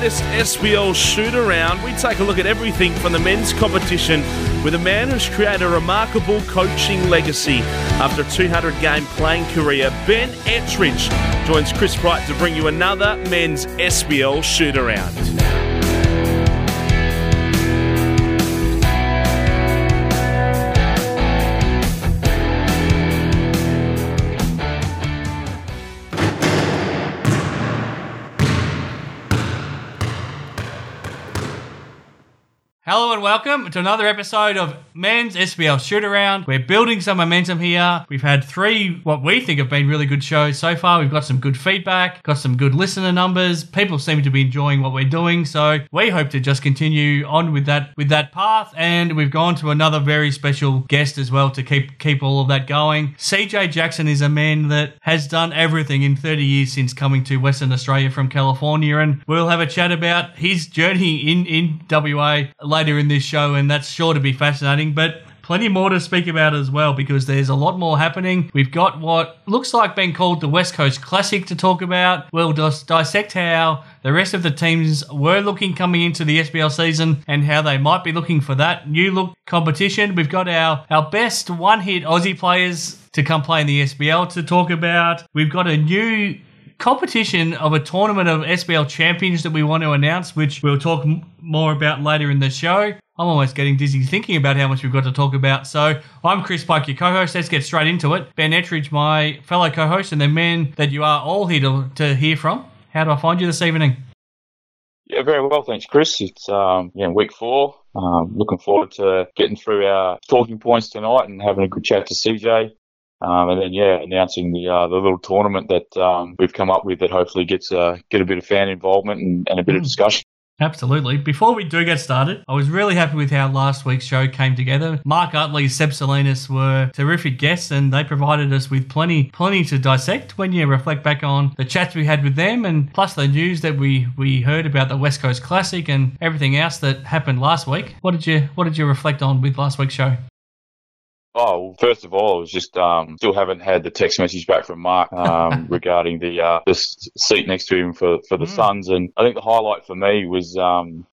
latest SBL shoot around. We take a look at everything from the men's competition with a man who's created a remarkable coaching legacy after a 200 game playing career. Ben Ettridge joins Chris Bright to bring you another men's SBL shoot around. Hello and welcome to another episode of Men's SBL Shoot Around. We're building some momentum here. We've had three what we think have been really good shows so far. We've got some good feedback, got some good listener numbers. People seem to be enjoying what we're doing, so we hope to just continue on with that with that path. And we've gone to another very special guest as well to keep keep all of that going. CJ Jackson is a man that has done everything in 30 years since coming to Western Australia from California, and we'll have a chat about his journey in in WA later in this show, and that's sure to be fascinating. But plenty more to speak about as well because there's a lot more happening. We've got what looks like being called the West Coast Classic to talk about. We'll just dissect how the rest of the teams were looking coming into the SBL season and how they might be looking for that new look competition. We've got our, our best one hit Aussie players to come play in the SBL to talk about. We've got a new competition of a tournament of SBL champions that we want to announce, which we'll talk more about later in the show. I'm almost getting dizzy thinking about how much we've got to talk about. So I'm Chris Pike, your co-host. Let's get straight into it. Ben Ettridge, my fellow co-host, and the men that you are all here to, to hear from. How do I find you this evening? Yeah, very well, thanks, Chris. It's um, yeah, week four. Um, looking forward to getting through our talking points tonight and having a good chat to CJ. Um, and then yeah, announcing the uh, the little tournament that um, we've come up with that hopefully gets uh, get a bit of fan involvement and, and a bit of discussion. Absolutely. Before we do get started, I was really happy with how last week's show came together. Mark Utley, Seb Salinas were terrific guests and they provided us with plenty plenty to dissect when you reflect back on the chats we had with them and plus the news that we, we heard about the West Coast Classic and everything else that happened last week. What did you what did you reflect on with last week's show? Oh, well, first of all, I was just um, still haven't had the text message back from Mark um, regarding the uh, the seat next to him for, for the Mm. Suns, and I think the highlight for me was um,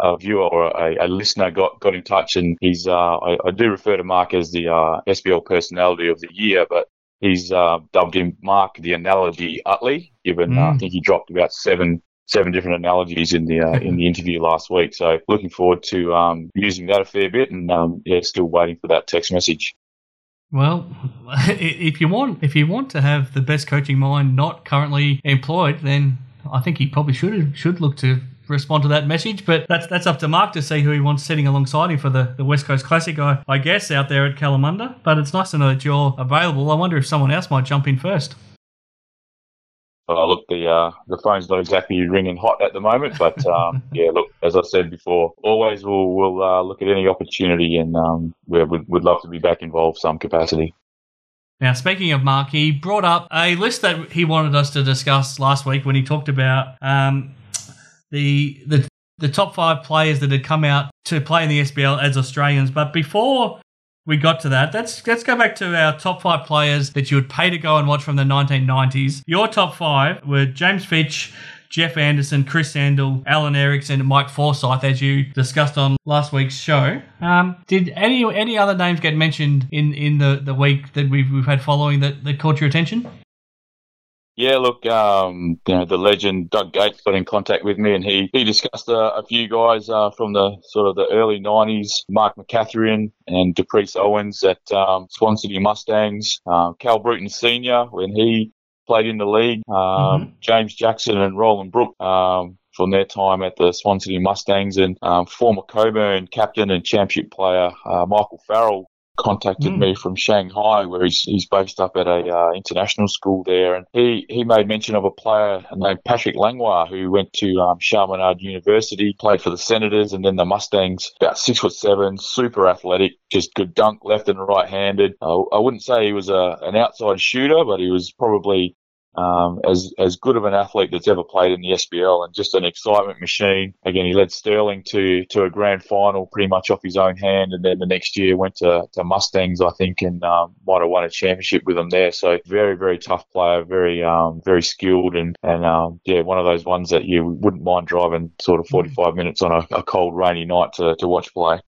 a viewer or a, a listener got, got in touch, and he's uh, I, I do refer to Mark as the uh, SBL personality of the year, but he's uh, dubbed him Mark the analogy Utley, given uh, I Mm. think he dropped about seven seven different analogies in the uh, in the interview last week. So looking forward to um, using that a fair bit, and um, yeah, still waiting for that text message. Well, if you want if you want to have the best coaching mind not currently employed, then I think he probably should should look to respond to that message. But that's that's up to Mark to see who he wants sitting alongside him for the, the West Coast Classic, I, I guess, out there at Kalamunda. But it's nice to know that you're available. I wonder if someone else might jump in first. Uh, look, the uh, the phone's not exactly ringing hot at the moment, but um, yeah, look, as I said before, always we'll we'll uh, look at any opportunity, and um, we would would love to be back involved some capacity. Now, speaking of Mark, he brought up a list that he wanted us to discuss last week when he talked about um, the the the top five players that had come out to play in the SBL as Australians. But before we got to that, let's let's go back to our top five players that you would pay to go and watch from the 1990s. Your top five were James Fitch. Jeff Anderson, Chris Sandel, Alan Erickson, and Mike Forsyth, as you discussed on last week's show. Um, did any any other names get mentioned in, in the, the week that we've, we've had following that, that caught your attention? Yeah, look, um, you know, the legend Doug Gates got in contact with me, and he he discussed uh, a few guys uh, from the sort of the early '90s, Mark McCatherian and Depreece Owens at um, Swan City Mustangs, uh, Cal Bruton Senior when he played in the league, um, James Jackson and Roland Brook. Um, from their time at the Swan City Mustangs and um, former Cockburn captain and championship player uh, Michael Farrell contacted Mm. me from Shanghai, where he's, he's based up at a uh, international school there, and he, he made mention of a player named Patrick Langlois who went to um, Chaminade University, played for the Senators and then the Mustangs. About six foot seven, super athletic, just good dunk left and right handed. Uh, I wouldn't say he was a an outside shooter, but he was probably um, as as good of an athlete that's ever played in the SBL, and just an excitement machine. Again, he led Stirling to to a grand final pretty much off his own hand, and then the next year went to, to Mustangs, I think, and um, might have won a championship with them there. So very very tough player, very um, very skilled, and and um, yeah, one of those ones that you wouldn't mind driving sort of 45 minutes on a, a cold rainy night to, to watch play.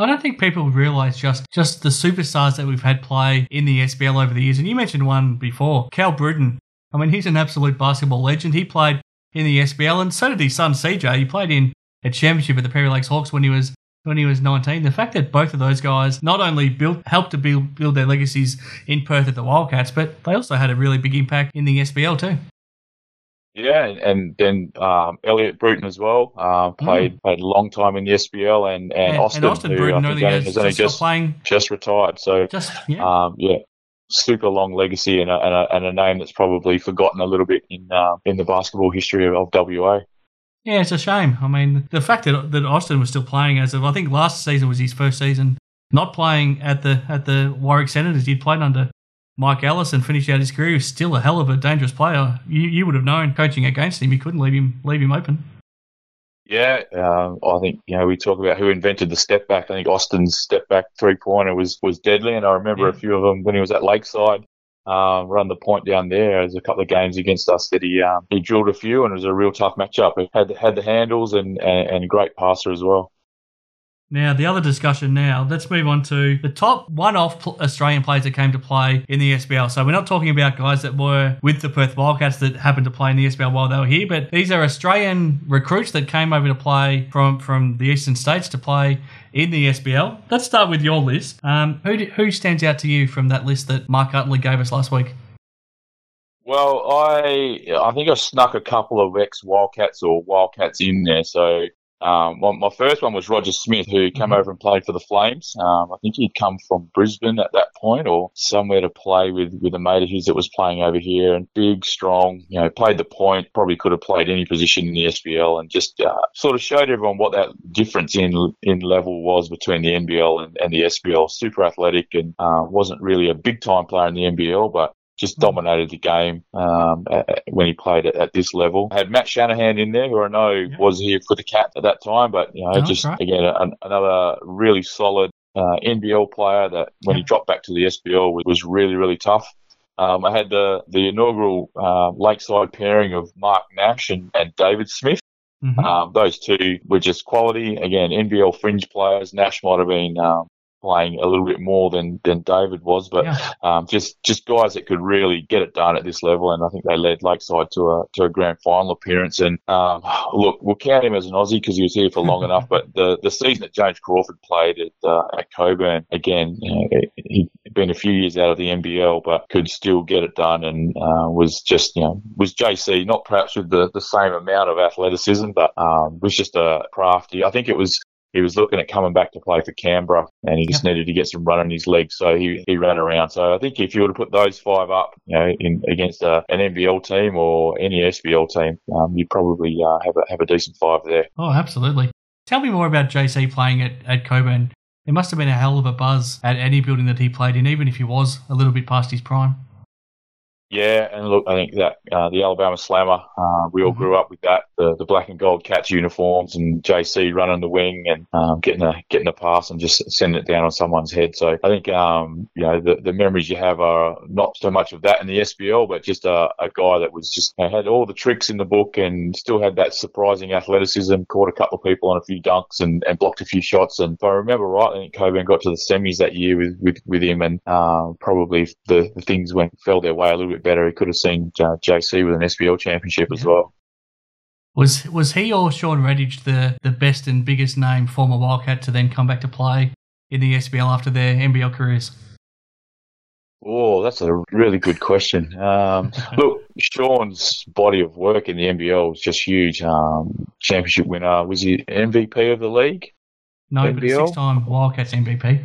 I don't think people realise just just the superstars that we've had play in the SBL over the years. And you mentioned one before, Cal Bruton. I mean, he's an absolute basketball legend. He played in the SBL, and so did his son CJ. He played in a championship at the Perry Lakes Hawks when he was when he was 19. The fact that both of those guys not only built helped to build build their legacies in Perth at the Wildcats, but they also had a really big impact in the SBL too. Yeah, and then um, Elliot Bruton as well uh, played mm. played a long time in the SBL, and and, and Austin, and Austin who Bruton only has, has only just, just playing just retired. So just yeah. um, yeah, super long legacy and a, and a, and a name that's probably forgotten a little bit in uh, in the basketball history of, of WA. Yeah, it's a shame. I mean, the fact that that Austin was still playing as of I think last season was his first season not playing at the at the Warwick Senators. He'd played under Mike Ellis and finished out his career. He was still a hell of a dangerous player. You, you would have known coaching against him. You couldn't leave him leave him open. Yeah, um, I think you know we talk about who invented the step back. I think Austin's step back three pointer was was deadly, and I remember yeah. a few of them when he was at Lakeside. Um, run the point down there. There's a couple of games against us that he um, he drilled a few, and it was a real tough matchup. He had had the handles and, and, and great passer as well. Now, the other discussion now, let's move on to the top one off Australian players that came to play in the SBL. So, we're not talking about guys that were with the Perth Wildcats that happened to play in the SBL while they were here, but these are Australian recruits that came over to play from, from the eastern states to play in the SBL. Let's start with your list. Um, who, who stands out to you from that list that Mark Utley gave us last week? Well, I I think I snuck a couple of ex Wildcats or Wildcats in there. So um, well, my first one was Roger Smith, who came mm-hmm. over and played for the Flames. Um, I think he'd come from Brisbane at that point, or somewhere to play with with a mate of his that was playing over here. And big, strong, you know, played the point. Probably could have played any position in the SBL, and just uh, sort of showed everyone what that difference in in level was between the NBL and, and the SBL. Super athletic, and uh, wasn't really a big time player in the NBL, but just dominated the game um, when he played at, at, this level. I had Matt Shanahan in there, who I know yeah. was here for the Cat at that time, but you know, oh, just right. again a, another really solid uh, NBL player that when yeah. he dropped back to the SBL was, was really really tough. Um, I had the the inaugural uh, Lakeside pairing of Mark Nash and, and David Smith. Mm-hmm. Um, those two were just quality. Again, NBL fringe players. Nash might have been um, playing a little bit more than, than David was, but yeah. um, just just guys that could really get it done at this level, and I think they led Lakeside to a to a grand final appearance. And um, look, we'll count him as an Aussie because he was here for long enough. But the the season that James Crawford played at uh, at Cockburn again, you know, he'd been a few years out of the NBL, but could still get it done, and uh, was just you know was JC not perhaps with the, the same amount of athleticism, but um, was just a crafty. I think it was he was looking at coming back to play for Canberra and he just needed to get some run in his legs. So he, he ran around. So I think if you were to put those five up, you know, in, against a, an NBL team or any SBL team, um, you'd probably uh, have, a, have a decent five there. Oh, absolutely. Tell me more about JC playing at, at Cockburn. There must have been a hell of a buzz at any building that he played in, even if he was a little bit past his prime. Yeah, and look, I think that uh, the Alabama Slammer, uh, we all mm-hmm. grew up with that, the, the black and gold Cats uniforms and JC running the wing and um, getting a getting a pass and just sending it down on someone's head. So I think um, you know the, the memories you have are not so much of that in the SBL, but just a, a guy that was just had all the tricks in the book and still had that surprising athleticism. Caught a couple of people on a few dunks and, and blocked a few shots. And if I remember right, I think Cockburn got to the semis that year with with, with him, and uh, probably the, the things went fell their way a little bit bit better, he could have seen uh, JC with an SBL championship yeah. as well. Was was he or Shawn Redhage the, the best and biggest name former Wildcat to then come back to play in the SBL after their NBL careers? Oh, that's a really good question. Um, look, Shawn's body of work in the NBL was just huge. Um, championship winner. Was he MVP of the league? No, NBL? but six-time Wildcats MVP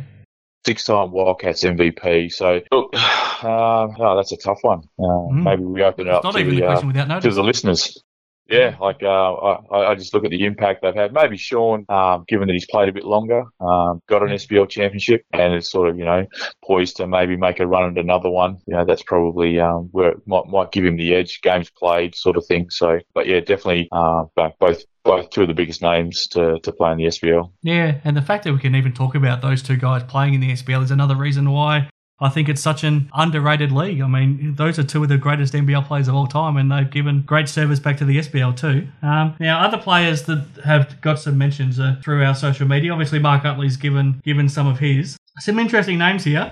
six-time Wildcats MVP. So look, uh, oh, that's a tough one. Uh, mm. Maybe we open it up to the, uh, to the listeners. Yeah, like uh, I, I just look at the impact they've had. Maybe Shawn, um, given that he's played a bit longer, um, got an SBL championship and is sort of you know poised to maybe make a run at another one. You know, that's probably um, where it might might give him the edge, games played, sort of thing. So, but yeah, definitely uh, both both two of the biggest names to, to play in the SBL. Yeah, and the fact that we can even talk about those two guys playing in the SBL is another reason why I think it's such an underrated league. I mean, those are two of the greatest NBL players of all time, and they've given great service back to the SBL too. Um, now, other players that have got some mentions uh, through our social media. Obviously, Mark Utley's given given some of his. Some interesting names here.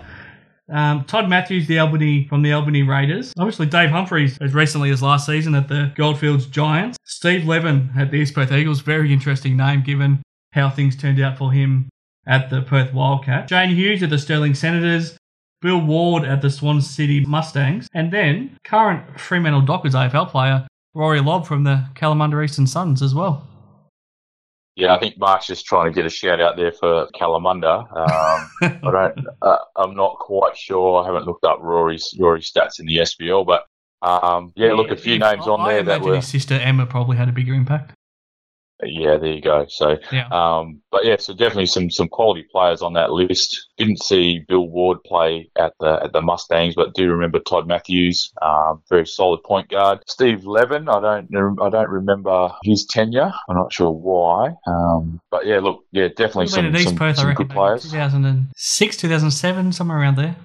Um, Todd Matthews, the Albany from the Albany Raiders. Obviously, Dave Humphreys as recently as last season at the Goldfields Giants. Steve Levin at the East Perth Eagles. Very interesting name given how things turned out for him at the Perth Wildcat. Jane Hughes at the Stirling Senators. Bill Ward at the Swan City Mustangs, and then current Fremantle Dockers AFL player Rory Lobb from the Kalamunda Eastern Suns as well. Yeah, I think Mark's just trying to get a shout out there for Kalamunda. Um, I don't, uh, I'm not quite sure. I haven't looked up Rory's Rory's stats in the SBL, but um, yeah, look, a few names on I there that were. His sister Emma probably had a bigger impact. Yeah, there you go. So, yeah. um, but yeah, so definitely some some quality players on that list. Didn't see Bill Ward play at the at the Mustangs, but do remember Todd Matthews, um, very solid point guard. Steve Levin, I don't I don't remember his tenure. I'm not sure why. Um, but yeah, look, yeah, definitely some, some, Perth, some good players. 2006, 2007, somewhere around there.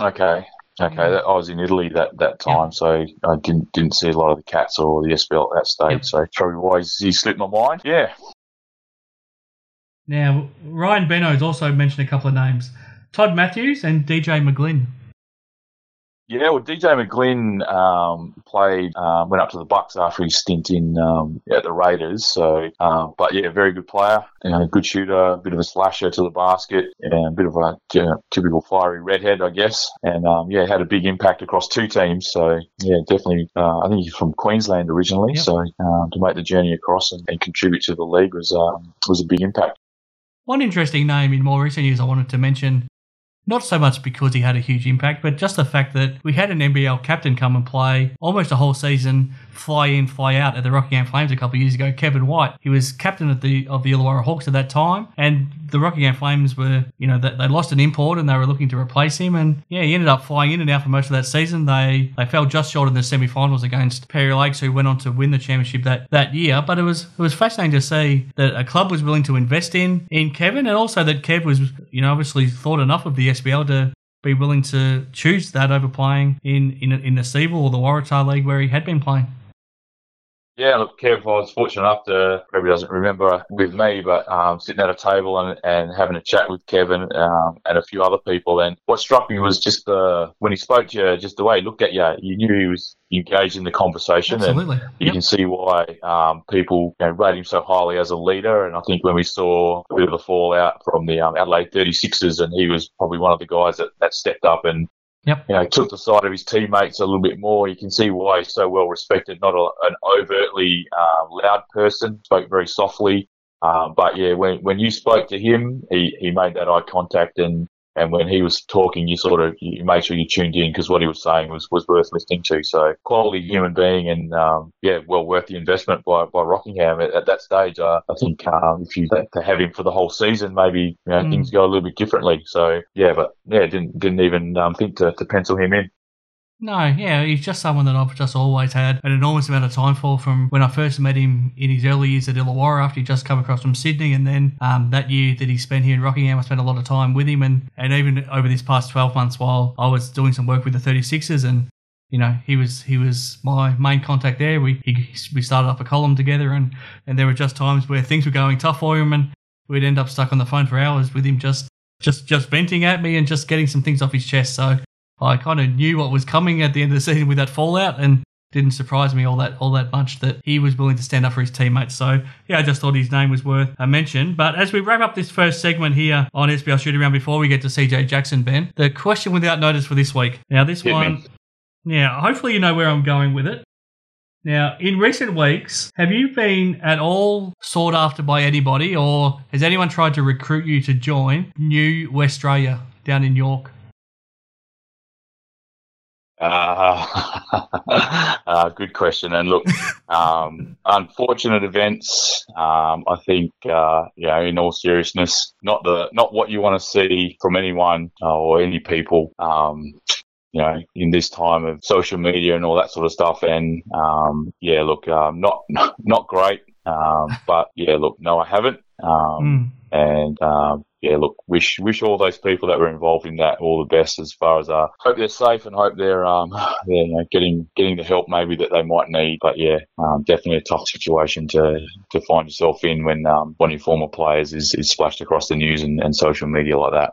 Okay, Okay, um, that, I was in Italy that, that time, so I didn't didn't see a lot of the Cats or the SBL at that stage. Yep. So probably why he slipped my mind. Yeah. Now Ryan Beno's also mentioned a couple of names: Todd Matthews and DJ McGlynn. Yeah, well, DJ McGlynn um, played, um, went up to the Bucks after his stint in um, at the Raiders. So, um, but yeah, very good player, you know, good shooter, a bit of a slasher to the basket, and a bit of a you know, typical fiery redhead, I guess. And um, yeah, had a big impact across two teams. So yeah, definitely. Uh, I think he's from Queensland originally, yep. so um, to make the journey across and, and contribute to the league was was a big impact. One interesting name in more recent years I wanted to mention not so much because he had a huge impact, but just the fact that we had an NBL captain come and play almost a whole season, fly in, fly out at the Rockingham Flames a couple of years ago. Kevin White, he was captain of the of the Illawarra Hawks at that time, and the Rockingham Flames were, you know, they, they lost an import and they were looking to replace him, and yeah, he ended up flying in and out for most of that season. They they fell just short in the semi-finals against Perry Lakes, who went on to win the championship that that year. But it was it was fascinating to see that a club was willing to invest in in Kevin, and also that Kev was, you know, obviously thought enough of the SBL to be willing to choose that over playing in in, in the SEABL or the Waratah League where he had been playing. Yeah, look, Kev, I was fortunate enough to, probably doesn't remember with me, but um, sitting at a table and, and having a chat with Kevin um, and a few other people. And what struck me was just the, when he spoke to you, just the way he looked at you, you knew he was engaged in the conversation. Absolutely. And you yep. can see why um, people you know, rate him so highly as a leader. And I think when we saw a bit of the fallout from the um, Adelaide 36ers, and he was probably one of the guys that, that stepped up and Yep. You know, took the side of his teammates a little bit more. You can see why he's so well respected. Not a, an overtly uh, loud person. Spoke very softly. Um, but yeah, when when you spoke to him, he, he made that eye contact and and when he was talking, you sort of you made sure you tuned in because what he was saying was, was worth listening to. So quality human being, and um, yeah, well worth the investment by, by Rockingham at, at that stage. Uh, I think um, if you to have him for the whole season, maybe you know, mm. things go a little bit differently. So yeah, but yeah, didn't didn't even um, think to, to pencil him in. No, yeah, he's just someone that I've just always had an enormous amount of time for from when I first met him in his early years at Illawarra after he just come across from Sydney. And then um, that year that he spent here in Rockingham, I spent a lot of time with him. And, and even over this past 12 months while I was doing some work with the 36ers and you know, he was he was my main contact there. We he, we started up a column together, and, and there were just times where things were going tough for him, and we'd end up stuck on the phone for hours with him, just just just venting at me and just getting some things off his chest. So I kind of knew what was coming at the end of the season with that fallout, and didn't surprise me all that all that much that he was willing to stand up for his teammates. So yeah, I just thought his name was worth a mention. But as we wrap up this first segment here on SBL Shoot Around, before we get to CJ Jackson, Ben, the question without notice for this week. Now this one, yeah, hopefully you know where I'm going with it. Now, in recent weeks, have you been at all sought after by anybody, or has anyone tried to recruit you to join New Westralia down in York? Uh, uh, good question. And look, um, unfortunate events. Um, I think, uh, you know, in all seriousness, not the not what you want to see from anyone uh, or any people. Um, you know, in this time of social media and all that sort of stuff. And um, yeah, look, um, not not great. Um, but yeah, look, no, I haven't. Mm. And um, yeah, look, wish wish all those people that were involved in that all the best. As far as uh, hope they're safe and hope they're um, you know, getting getting the help maybe that they might need. But yeah, um, definitely a tough situation to to find yourself in when um, one of your former players is, is splashed across the news and, and social media like that.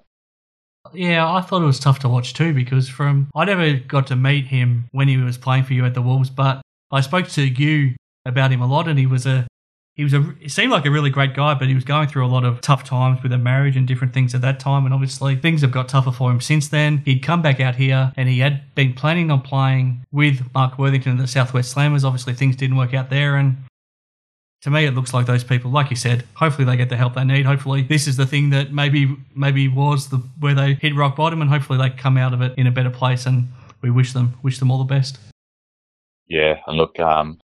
Yeah, I thought it was tough to watch too because from I never got to meet him when he was playing for you at the Wolves, but I spoke to you about him a lot, and he was a he was a he seemed like a really great guy, but he was going through a lot of tough times with a marriage and different things at that time. And obviously, things have got tougher for him since then. He'd come back out here, and he had been planning on playing with Mark Worthington at the Southwest Slammers. Obviously, things didn't work out there, and to me, it looks like those people, like you said, hopefully they get the help they need. Hopefully, this is the thing that maybe maybe was the where they hit rock bottom, and hopefully they come out of it in a better place. And we wish them wish them all the best. Yeah, and look, um,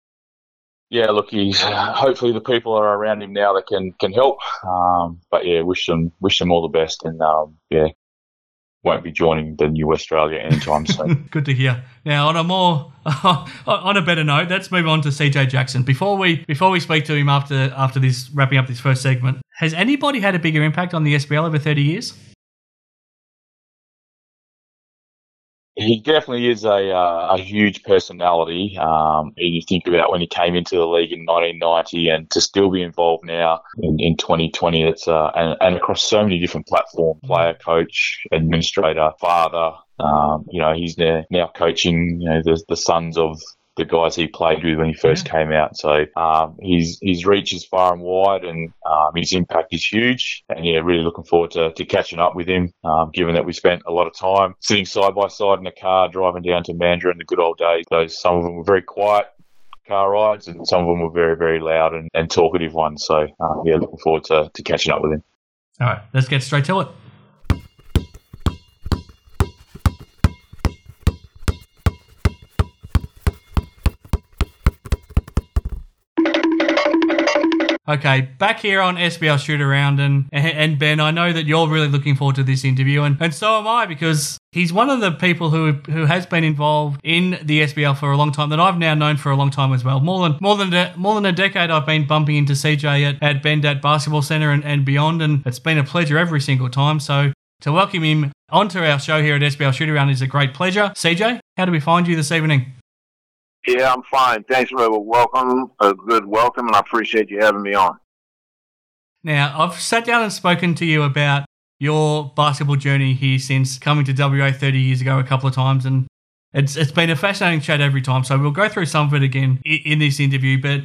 yeah, look, he's hopefully the people are around him now that can can help. Um, but yeah, wish them wish them all the best, and um, yeah, won't be joining the new Australia anytime soon. Good to hear. Now, on a more on a better note, let's move on to CJ Jackson. Before we before we speak to him after after this wrapping up this first segment, has anybody had a bigger impact on the SBL over thirty years? He definitely is a uh, a huge personality. Um, you think about when he came into the league in 1990, and to still be involved now in, in 2020, it's uh, and, and across so many different platforms: player, coach, administrator, father. Um, you know, he's now, now coaching you know the the sons of the guys he played with when he first yeah. came out. So um, his his reach is far and wide, and um, his impact is huge. And yeah, really looking forward to, to catching up with him. Um, given that we spent a lot of time sitting side by side in a car driving down to Mandurah in the good old days. Those some of them were very quiet, car rides, and some of them were very, very loud and, and talkative ones. So, uh, yeah, looking forward to, to catching up with him. All right, let's get straight to it. Okay, back here on SBL Shoot Around, and and Ben, I know that you're really looking forward to this interview, and, and so am I because he's one of the people who who has been involved in the SBL for a long time that I've now known for a long time as well. More than more than a, more than a decade, I've been bumping into CJ at, at Bendat Basketball Centre and, and beyond, and it's been a pleasure every single time. So to welcome him onto our show here at SBL Shoot Around is a great pleasure. CJ, how do we find you this evening? Yeah, I'm fine. Thanks for the welcome, a good welcome, and I appreciate you having me on. Now, I've sat down and spoken to you about your basketball journey here since coming to WA 30 years ago a couple of times, and it's it's been a fascinating chat every time. So we'll go through some of it again in this interview, but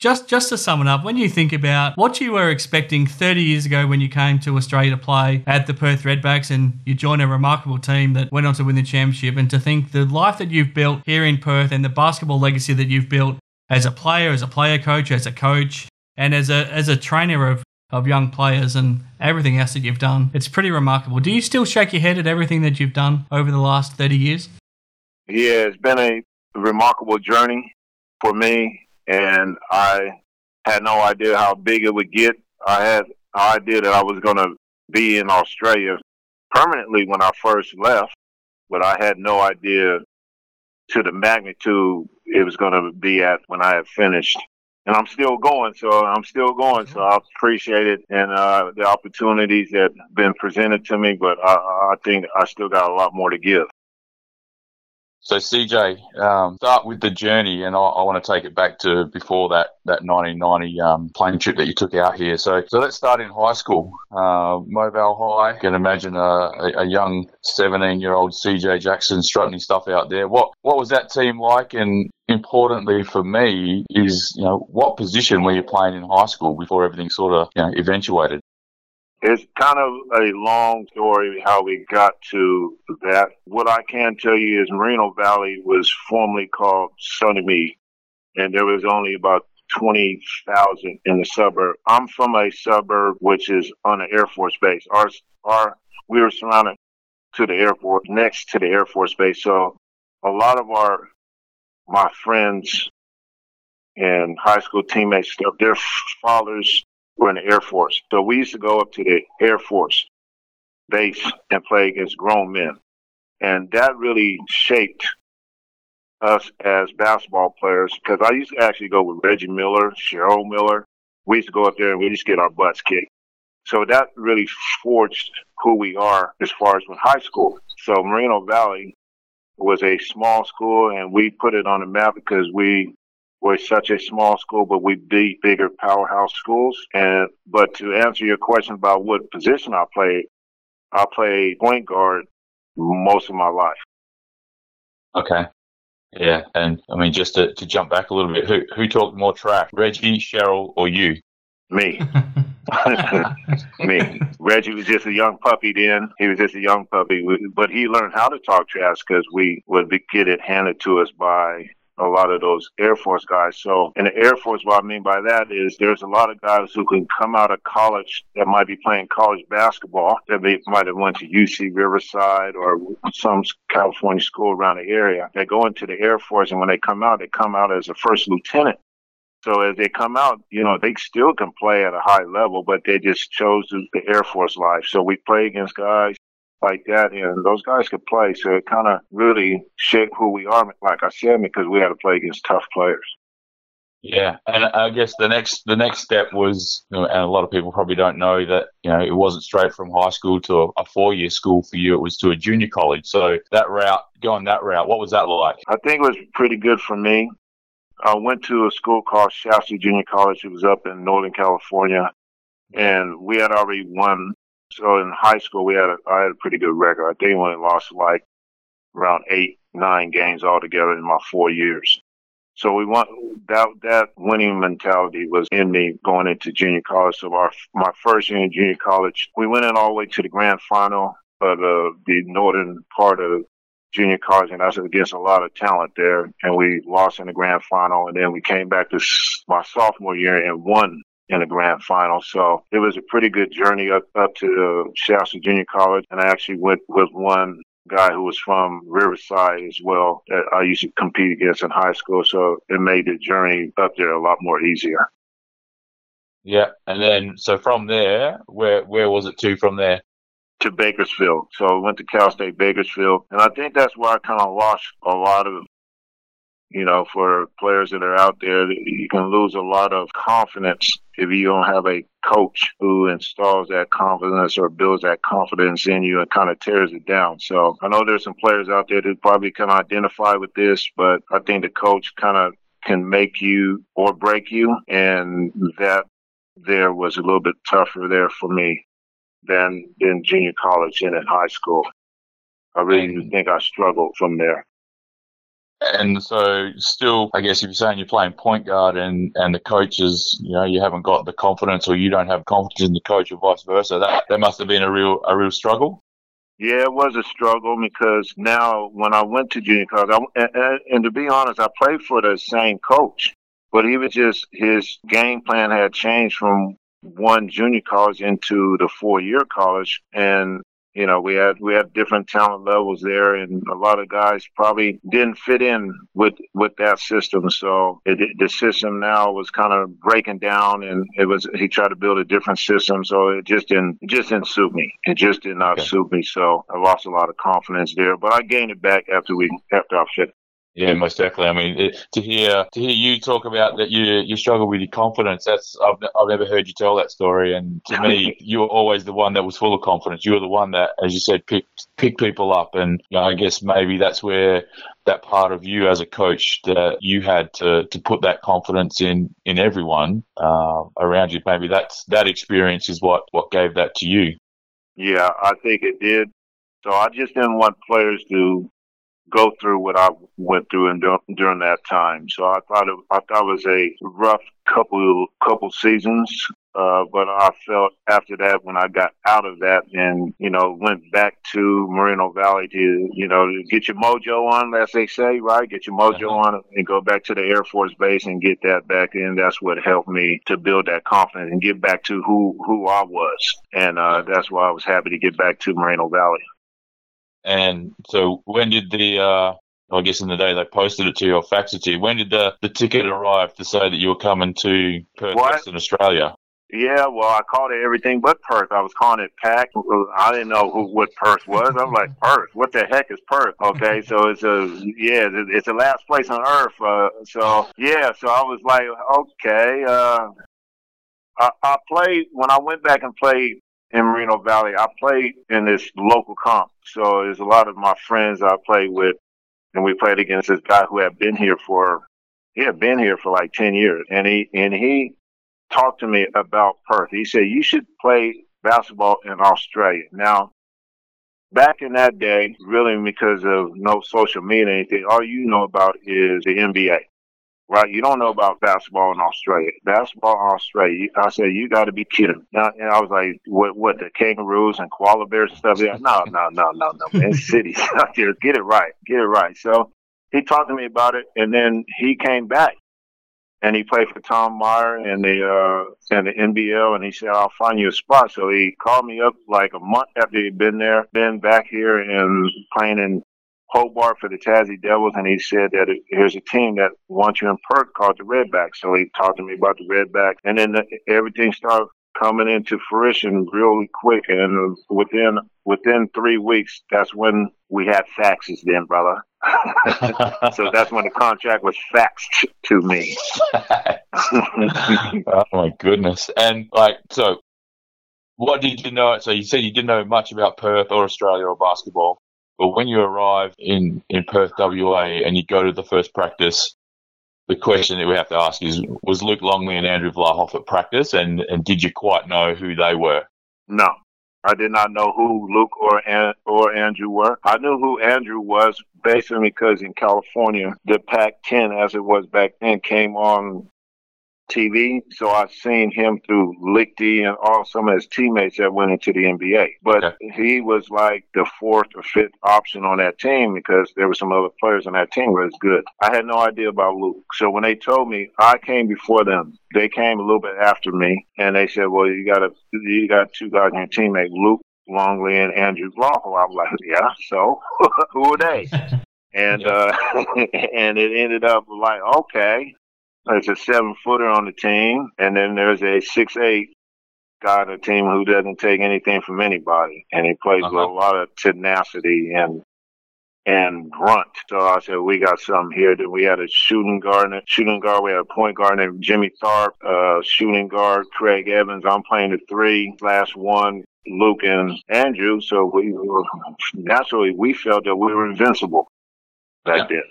just just to sum it up, when you think about what you were expecting 30 years ago when you came to Australia to play at the Perth Redbacks and you joined a remarkable team that went on to win the championship, and to think the life that you've built here in Perth and the basketball legacy that you've built as a player, as a player coach, as a coach, and as a as a trainer of of young players and everything else that you've done, it's pretty remarkable. Do you still shake your head at everything that you've done over the last 30 years? Yeah, it's been a remarkable journey for me and I had no idea how big it would get. I had no idea that I was going to be in Australia permanently when I first left, but I had no idea to the magnitude it was going to be at when I had finished. And I'm still going, so I'm still going. So I appreciate it and uh, the opportunities that have been presented to me, but I, I think I still got a lot more to give. So CJ, um, start with the journey, and I, I, want to take it back to before that that 1990 um, plane trip that you took out here. So so let's start in high school, uh, Mobile High. You can imagine a, a, young 17 year old CJ Jackson strutting his stuff out there. What what was that team like? And importantly for me is you know what position were you playing in high school before everything sort of you know eventuated? It's kind of a long story how we got to that. What I can tell you is Moreno Valley was formerly called Sunnymead, and there was only about 20,000 in the suburb. I'm from a suburb which is on an Air Force base. Our, our, we were surrounded to the Air Force, next to the Air Force base. So a lot of our my friends and high school teammates their fathers were in the Air Force. So we used to go up to the Air Force base and play against grown men. And that really shaped us as basketball players because I used to actually go with Reggie Miller, Cheryl Miller. We used to go up there and we just get our butts kicked. So that really forged who we are as far as with high school. So Moreno Valley was a small school and we put it on the map because we were such a small school, but we beat bigger powerhouse schools. And but to answer your question about what position I played, I played point guard most of my life. Okay. Yeah, and I mean, just to, to jump back a little bit, who who talked more trash, Reggie, Cheryl, or you? Me. Me. Reggie was just a young puppy then. He was just a young puppy, but he learned how to talk trash because we would get it handed to us by a lot of those Air Force guys. So in the Air Force, what I mean by that is there's a lot of guys who can come out of college that might be playing college basketball that may, might have went to UC Riverside or some California school around the area. They go into the Air Force, and when they come out, they come out as a first lieutenant. So as they come out, you know, they still can play at a high level, but they just chose the Air Force life. So we play against guys like that, and those guys could play. So it kind of really shaped who we are, like I said, because we had to play against tough players. Yeah, and I guess the next the next step was, you know, and a lot of people probably don't know that you know it wasn't straight from high school to a, a four year school for you. It was to a junior college. So that route, going that route, what was that like? I think it was pretty good for me. I went to a school called Shasta Junior College. It was up in Northern California, and we had already won so in high school, we had a, I had a pretty good record. I think we only lost like around eight, nine games altogether in my four years. So we want that that winning mentality was in me going into junior college. So our my first year in junior college, we went in all the way to the grand final of the, the northern part of junior college, and that's against a lot of talent there. And we lost in the grand final, and then we came back to my sophomore year and won in the grand final. So it was a pretty good journey up, up to uh, Shasta Junior College. And I actually went with one guy who was from Riverside as well that I used to compete against in high school. So it made the journey up there a lot more easier. Yeah. And then, so from there, where, where was it to from there? To Bakersfield. So I went to Cal State Bakersfield. And I think that's where I kind of lost a lot of you know, for players that are out there, you can lose a lot of confidence if you don't have a coach who installs that confidence or builds that confidence in you and kind of tears it down. So I know there's some players out there that probably can identify with this, but I think the coach kind of can make you or break you. And that there was a little bit tougher there for me than in junior college and in high school. I really think I struggled from there. And so, still, I guess if you're saying you're playing point guard and, and the coaches, you know, you haven't got the confidence or you don't have confidence in the coach or vice versa, that, that must have been a real a real struggle. Yeah, it was a struggle because now when I went to junior college, I, and, and to be honest, I played for the same coach, but he was just his game plan had changed from one junior college into the four year college, and you know, we had we had different talent levels there, and a lot of guys probably didn't fit in with with that system. So it, the system now was kind of breaking down, and it was he tried to build a different system. So it just didn't it just didn't suit me. It just did not okay. suit me. So I lost a lot of confidence there, but I gained it back after we after I fit. Yeah, most definitely. I mean, it, to hear to hear you talk about that you you struggle with your confidence. That's I've I've never heard you tell that story. And to me, you were always the one that was full of confidence. You were the one that, as you said, picked picked people up. And you know, I guess maybe that's where that part of you as a coach that you had to to put that confidence in in everyone uh, around you. Maybe that's that experience is what what gave that to you. Yeah, I think it did. So I just didn't want players to go through what I went through and during that time. So I thought it, I thought it was a rough couple couple seasons. Uh, but I felt after that when I got out of that and you know went back to Moreno Valley to you know get your mojo on, as they say, right? Get your mojo uh-huh. on and go back to the Air Force Base and get that back in. That's what helped me to build that confidence and get back to who who I was, and uh, that's why I was happy to get back to Moreno Valley. And so, when did the uh, I guess in the day they posted it to you or faxed it to you. When did the, the ticket arrive to say that you were coming to Perth, What? Western Australia? Yeah, well, I called it everything but Perth. I was calling it Pack. I didn't know who what Perth was. I'm like Perth. What the heck is Perth? Okay, so it's a yeah, it's it's the last place on earth. Uh, so yeah, so I was like, okay. Uh, I, I played when I went back and played in Moreno Valley. I played in this local comp. So there's a lot of my friends I played with, and we played against this guy who had been here for he had been here for like ten years, and he and he talked to me about Perth. He said, You should play basketball in Australia. Now, back in that day, really because of no social media anything, all you know about is the NBA. Right? You don't know about basketball in Australia. Basketball in Australia, I said, you got to be kidding. Now, and I was like, what, what, the kangaroos and koala bears and stuff? Yeah, no, no, no, no, no, man. Cities out there. Get it right. Get it right. So he talked to me about it, and then he came back and he played for Tom Meyer in the uh in the NBL and he said I'll find you a spot. So he called me up like a month after he'd been there, been back here and playing in Hobart for the Tassie Devils and he said that here's a team that wants you in Perth called the Redbacks. So he talked to me about the Redbacks and then the, everything started coming into fruition really quick and within within three weeks that's when we had faxes then brother so that's when the contract was faxed to me oh my goodness! And like, so what did you know? So you said you didn't know much about Perth or Australia or basketball, but when you arrive in in Perth, WA, and you go to the first practice, the question that we have to ask is: Was Luke Longley and Andrew Vlahov at practice, and and did you quite know who they were? No, I did not know who Luke or An- or Andrew were. I knew who Andrew was basically because in California, the Pac-10, as it was back then, came on TV. So I've seen him through Lichti and all some of his teammates that went into the NBA. But Okay. he was like the fourth or fifth option on that team because there were some other players on that team who was good. I had no idea about Luke. So when they told me, I came before them. They came a little bit after me, and they said, "Well, you got a you got two guys on your teammate, Luke Longley and Andrew Vlahov." I was like, "Yeah, so who are they?" and uh, and it ended up like, okay, there's a seven footer on the team, and then there's a six eight guy on the team who doesn't take anything from anybody, and he plays with a Uh-huh. lot of tenacity and and grunt. So I said, we got something here. Then we had a shooting guard, shooting guard. We had a point guard named Jimmy Tharp, uh, shooting guard Craig Evans. I'm playing the three, last one. Luke and Andrew, so we were, naturally we felt that we were invincible back then.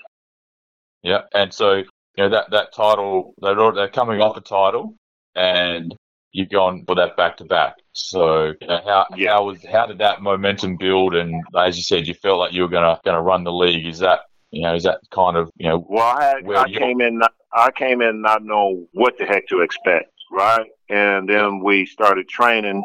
Yeah, and so you know that that title they're they're coming off a title, and you've gone for that back to back. So you know, how Yeah. how was how did that momentum build? And as you said, you felt like you were gonna gonna run the league. Is that you know is that kind of you know Well, I I came in not, I came in not know what the heck to expect, right? And then we started training,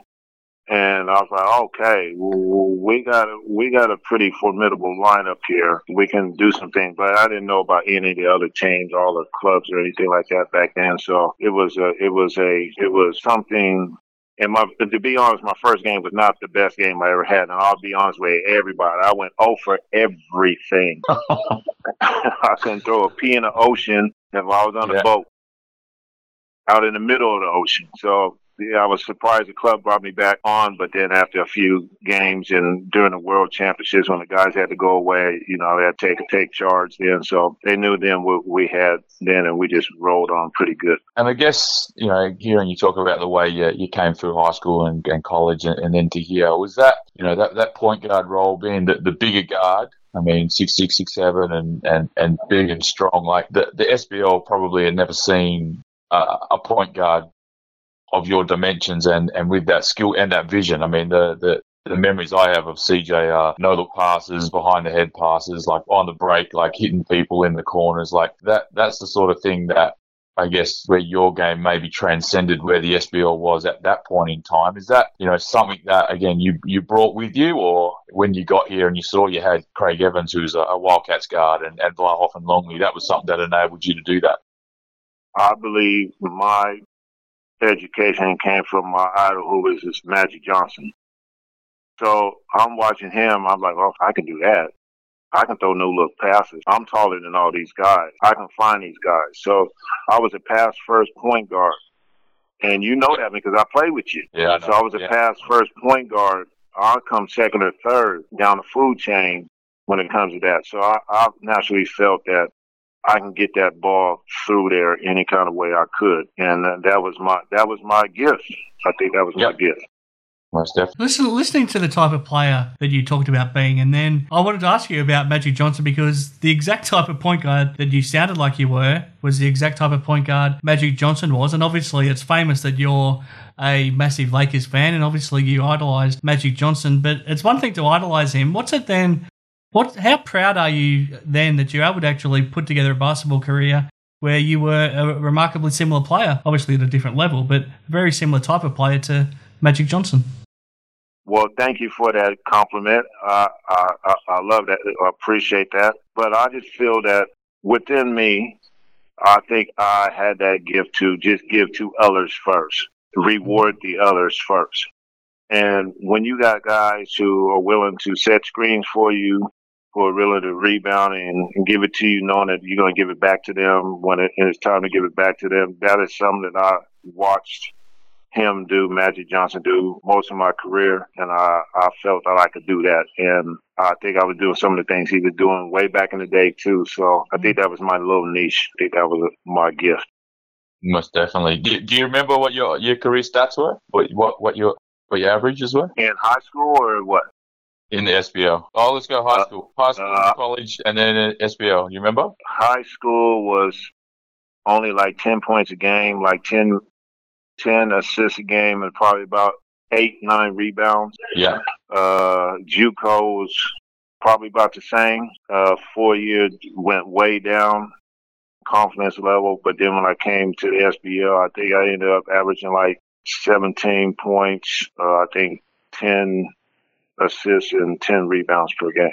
and I was like, okay, we got a, we got a pretty formidable lineup here. We can do some things, but I didn't know about any of the other teams, all the clubs or anything like that back then. So it was a it was a it was something. And my, to be honest, my first game was not the best game I ever had. And I'll be honest with everybody. I went 0 for everything. I couldn't throw a pea in the ocean if I was on Yeah. a boat out in the middle of the ocean. So yeah, I was surprised the club brought me back on, but then after a few games and during the World Championships, when the guys had to go away, you know, they had to take take charge then. So they knew then what we had then, and we just rolled on pretty good. And I guess, you know, hearing you talk about the way you, you came through high school and, and college and, and then to here, was that, you know, that, that point guard role being the, the bigger guard? I mean, six six, six seven, and, and, and big and strong. Like the, the SBL probably had never seen a, a point guard of your dimensions and, and with that skill and that vision. I mean, the, the, the memories I have of CJ are no look passes, behind the head passes, like on the break, like hitting people in the corners, like that. That's the sort of thing that I guess where your game maybe transcended where the SBL was at that point in time. Is that you know something that again you you brought with you, or when you got here and you saw you had Craig Evans, who's a, a Wildcats guard, and, and Vlahov and Longley, that was something that enabled you to do that. I believe my education came from my idol, who was this Magic Johnson. So I'm watching him. I'm like, oh, I can do that. I can throw no look passes. I'm taller than all these guys. I can find these guys. So I was a pass first point guard. And you know that because I played with you. Yeah, I So. I was a Yeah. pass first point guard. I'll come second or third down the food chain when it comes to that. So I, I naturally felt that I can get that ball through there any kind of way I could, and uh, that was my that was my gift. I think that was my gift. Most definitely. Listen, listening to the type of player that you talked about being, and then I wanted to ask you about Magic Johnson because the exact type of point guard that you sounded like you were was the exact type of point guard Magic Johnson was, and obviously it's famous that you're a massive Lakers fan, and obviously you idolized Magic Johnson. But it's one thing to idolize him. What's it then? What? How proud are you then that you're able to actually put together a basketball career? Where you were a remarkably similar player, obviously at a different level, but very similar type of player to Magic Johnson. Well, thank you for that compliment. I, I I love that. I appreciate that. But I just feel that within me, I think I had that gift to just give to others first, reward the others first. And when you got guys who are willing to set screens for you, who a to rebound and, and give it to you, knowing that you're going to give it back to them when it, it's time to give it back to them, that is something that I watched him do, Magic Johnson do most of my career, and I, I felt that I could do that. And I think I was doing some of the things he was doing way back in the day too. So I think that was my little niche. I think that was my gift. Most definitely. Do, do you remember what your, your career stats were? What what what your what your averages were In high school or what? In the SBL? Oh, let's go high Uh, school, high school, uh, college, and then SBL. You remember? High school was only like 10 points a game, like 10, 10 assists a game, and probably about eight, nine rebounds. Yeah. Uh, JUCO was probably about the same. Uh, four years went way down confidence level, but then when I came to the SBL, I think I ended up averaging like 17 points. Uh, I think 10 assists and 10 rebounds per game.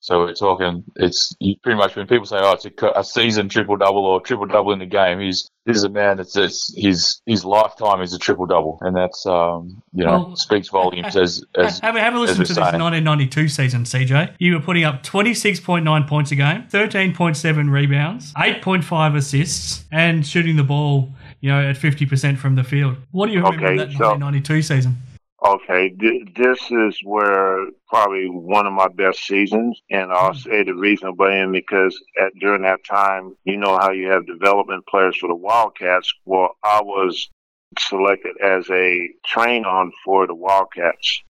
So we're talking. It's pretty much when people say, "Oh, it's a, a season triple double or triple double in the game." He's this is a man that's it's, his his lifetime is a triple double, and that's um you know Well, speaks volumes as as have, a- have a listen we're to this saying. 1992 season, CJ. You were putting up 26.9 points a game, 13.7 rebounds, 8.5 assists, and shooting the ball, you know, at 50% from the field. What do you remember Okay, of that so- 1992 season? Okay, th- this is where probably one of my best seasons, and I'll mm. say the reason being because at during that time, you know how you have development players for the Wildcats. Well, I was selected as a train on for the Wildcats,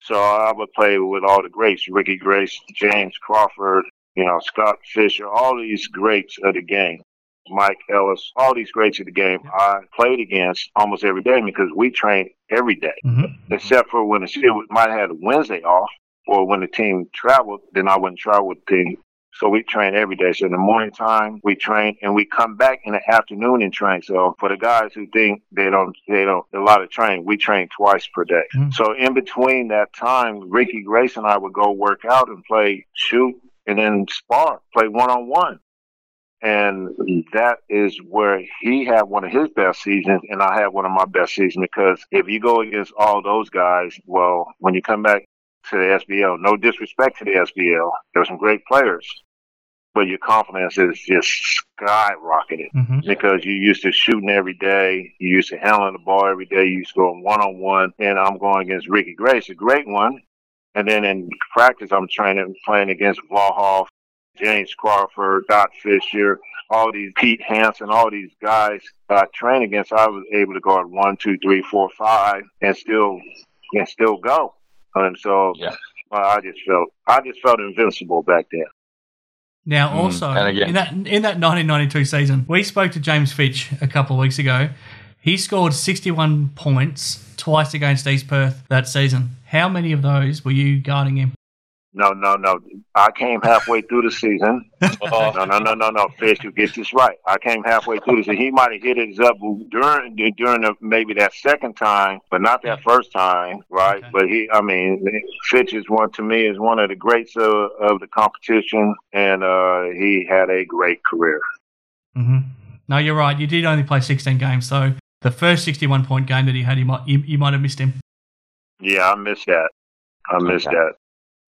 so I would play with all the greats: Ricky Grace, James Crawford, you know, Scott Fisher, all these greats of the game. Mike Ellis, all these greats of the game I played against almost every day because we trained every day, Mm-hmm. except for when the it might have had a Wednesday off or when the team traveled, then I wouldn't travel with the team. So we train every day. So in the morning time we train and we come back in the afternoon and train. So for the guys who think they don't they don't a lot of training, we train twice per day. Mm. So in between that time, Ricky Grace and I would go work out and play shoot and then spar, play one on one. And that is where he had one of his best seasons, and I had one of my best seasons because if you go against all those guys, well, when you come back to the SBL, no disrespect to the SBL, there there's some great players, but your confidence is just skyrocketed Mm-hmm. because you used to shooting every day, you used to handling the ball every day, you used to go one on one, and I'm going against Ricky Grace, a great one. And then in practice, I'm training, playing against Vlahov, James Crawford, Scott Fisher, all these Pete Hansen, all these guys that I train against. I was able to guard one, two, three, four, five, and still and still go. And so Yeah. uh, I just felt I just felt invincible back then. Now, Mm, also and again- in that in that 1992 season, we spoke to James Fitch a couple of weeks ago. He scored 61 points twice against East Perth that season. How many of those were you guarding him? No, no, no. I came halfway through the season. Oh, No, no, no, no, no. Fish, you get this right. I came halfway through this, and he might have hit his up during during the, maybe that second time, but not that first time, right? Okay. But he, I mean, Fitch is one to me is one of the greats of, of the competition, and uh, he had a great career. hmm No, you're right. You did only play 16 games, so the first 61 point game that he had, you might you, you might have missed him. Yeah, I missed that. I missed Okay. that.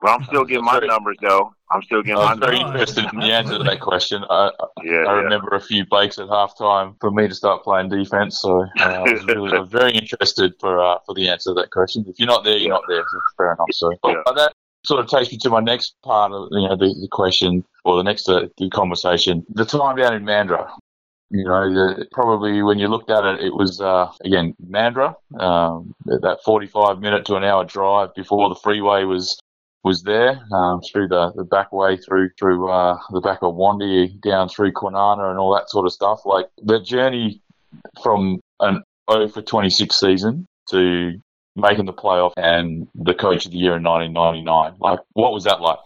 But I'm still getting my numbers though. I'm still getting my numbers. I my very numbers. interested in the answer to that question. I, Yeah, I yeah. remember a few breaks at halftime for me to start playing defense, so uh, I was really I was very interested for uh, for the answer to that question. If you're not there, you're Yeah. not there. So fair enough. So Yeah. but that sort of takes me to my next part of you know the, the question or the next uh, the conversation. The time down in Mandurah. You know, the, probably when you looked at it, it was uh, again Mandurah. Um, that 45 minute to an hour drive before the freeway was was there um, through the, the back way through through uh, the back of Wandi down through Kwinana and all that sort of stuff. Like the journey from an 0 for 26 season to making the playoff and the coach of the year in 1999. Like, what was that like?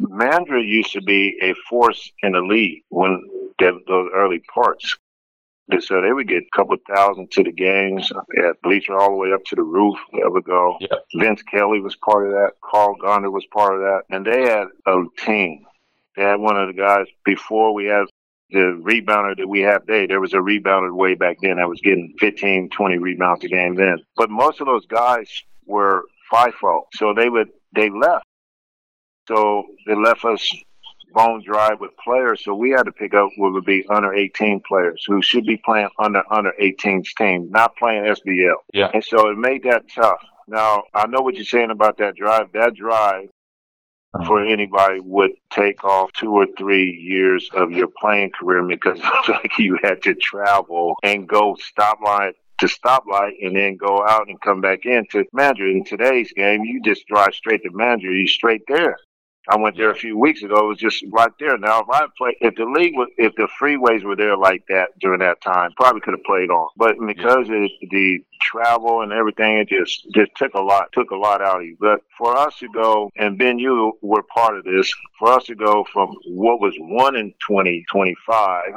Mandurah used to be a force in the league when the, those early parts. And So they would get a couple thousand to the games, at bleacher all the way up to the roof. They would go. Yeah. Vince Kelly was part of that. Carl Gonder was part of that, and they had a team. They had one of the guys before we had the rebounder that we have today. There was a rebounder way back then that was getting 15, 20 rebounds a game then. But most of those guys were FIFO, so they would they left. So they left us bone dry with players. So we had to pick up what would be under 18 players who should be playing under under 18's team, not playing SBL. Yeah. And so it made that tough. Now I know what you're saying about that drive. That drive uh-huh. for anybody would take off two or three years of your playing career because it's like you had to travel and go stop stoplight to stoplight and then go out and come back in to Mandurah. In today's game, you just drive straight to Mandurah. You straight there. I went there a few weeks ago. It was just right there. Now, if I play, if the league was, if the freeways were there like that during that time, probably could have played on. But because of the travel and everything, it just just took a lot, took a lot out of you. But for us to go, and Ben, you were part of this. For us to go from what was one in twenty twenty five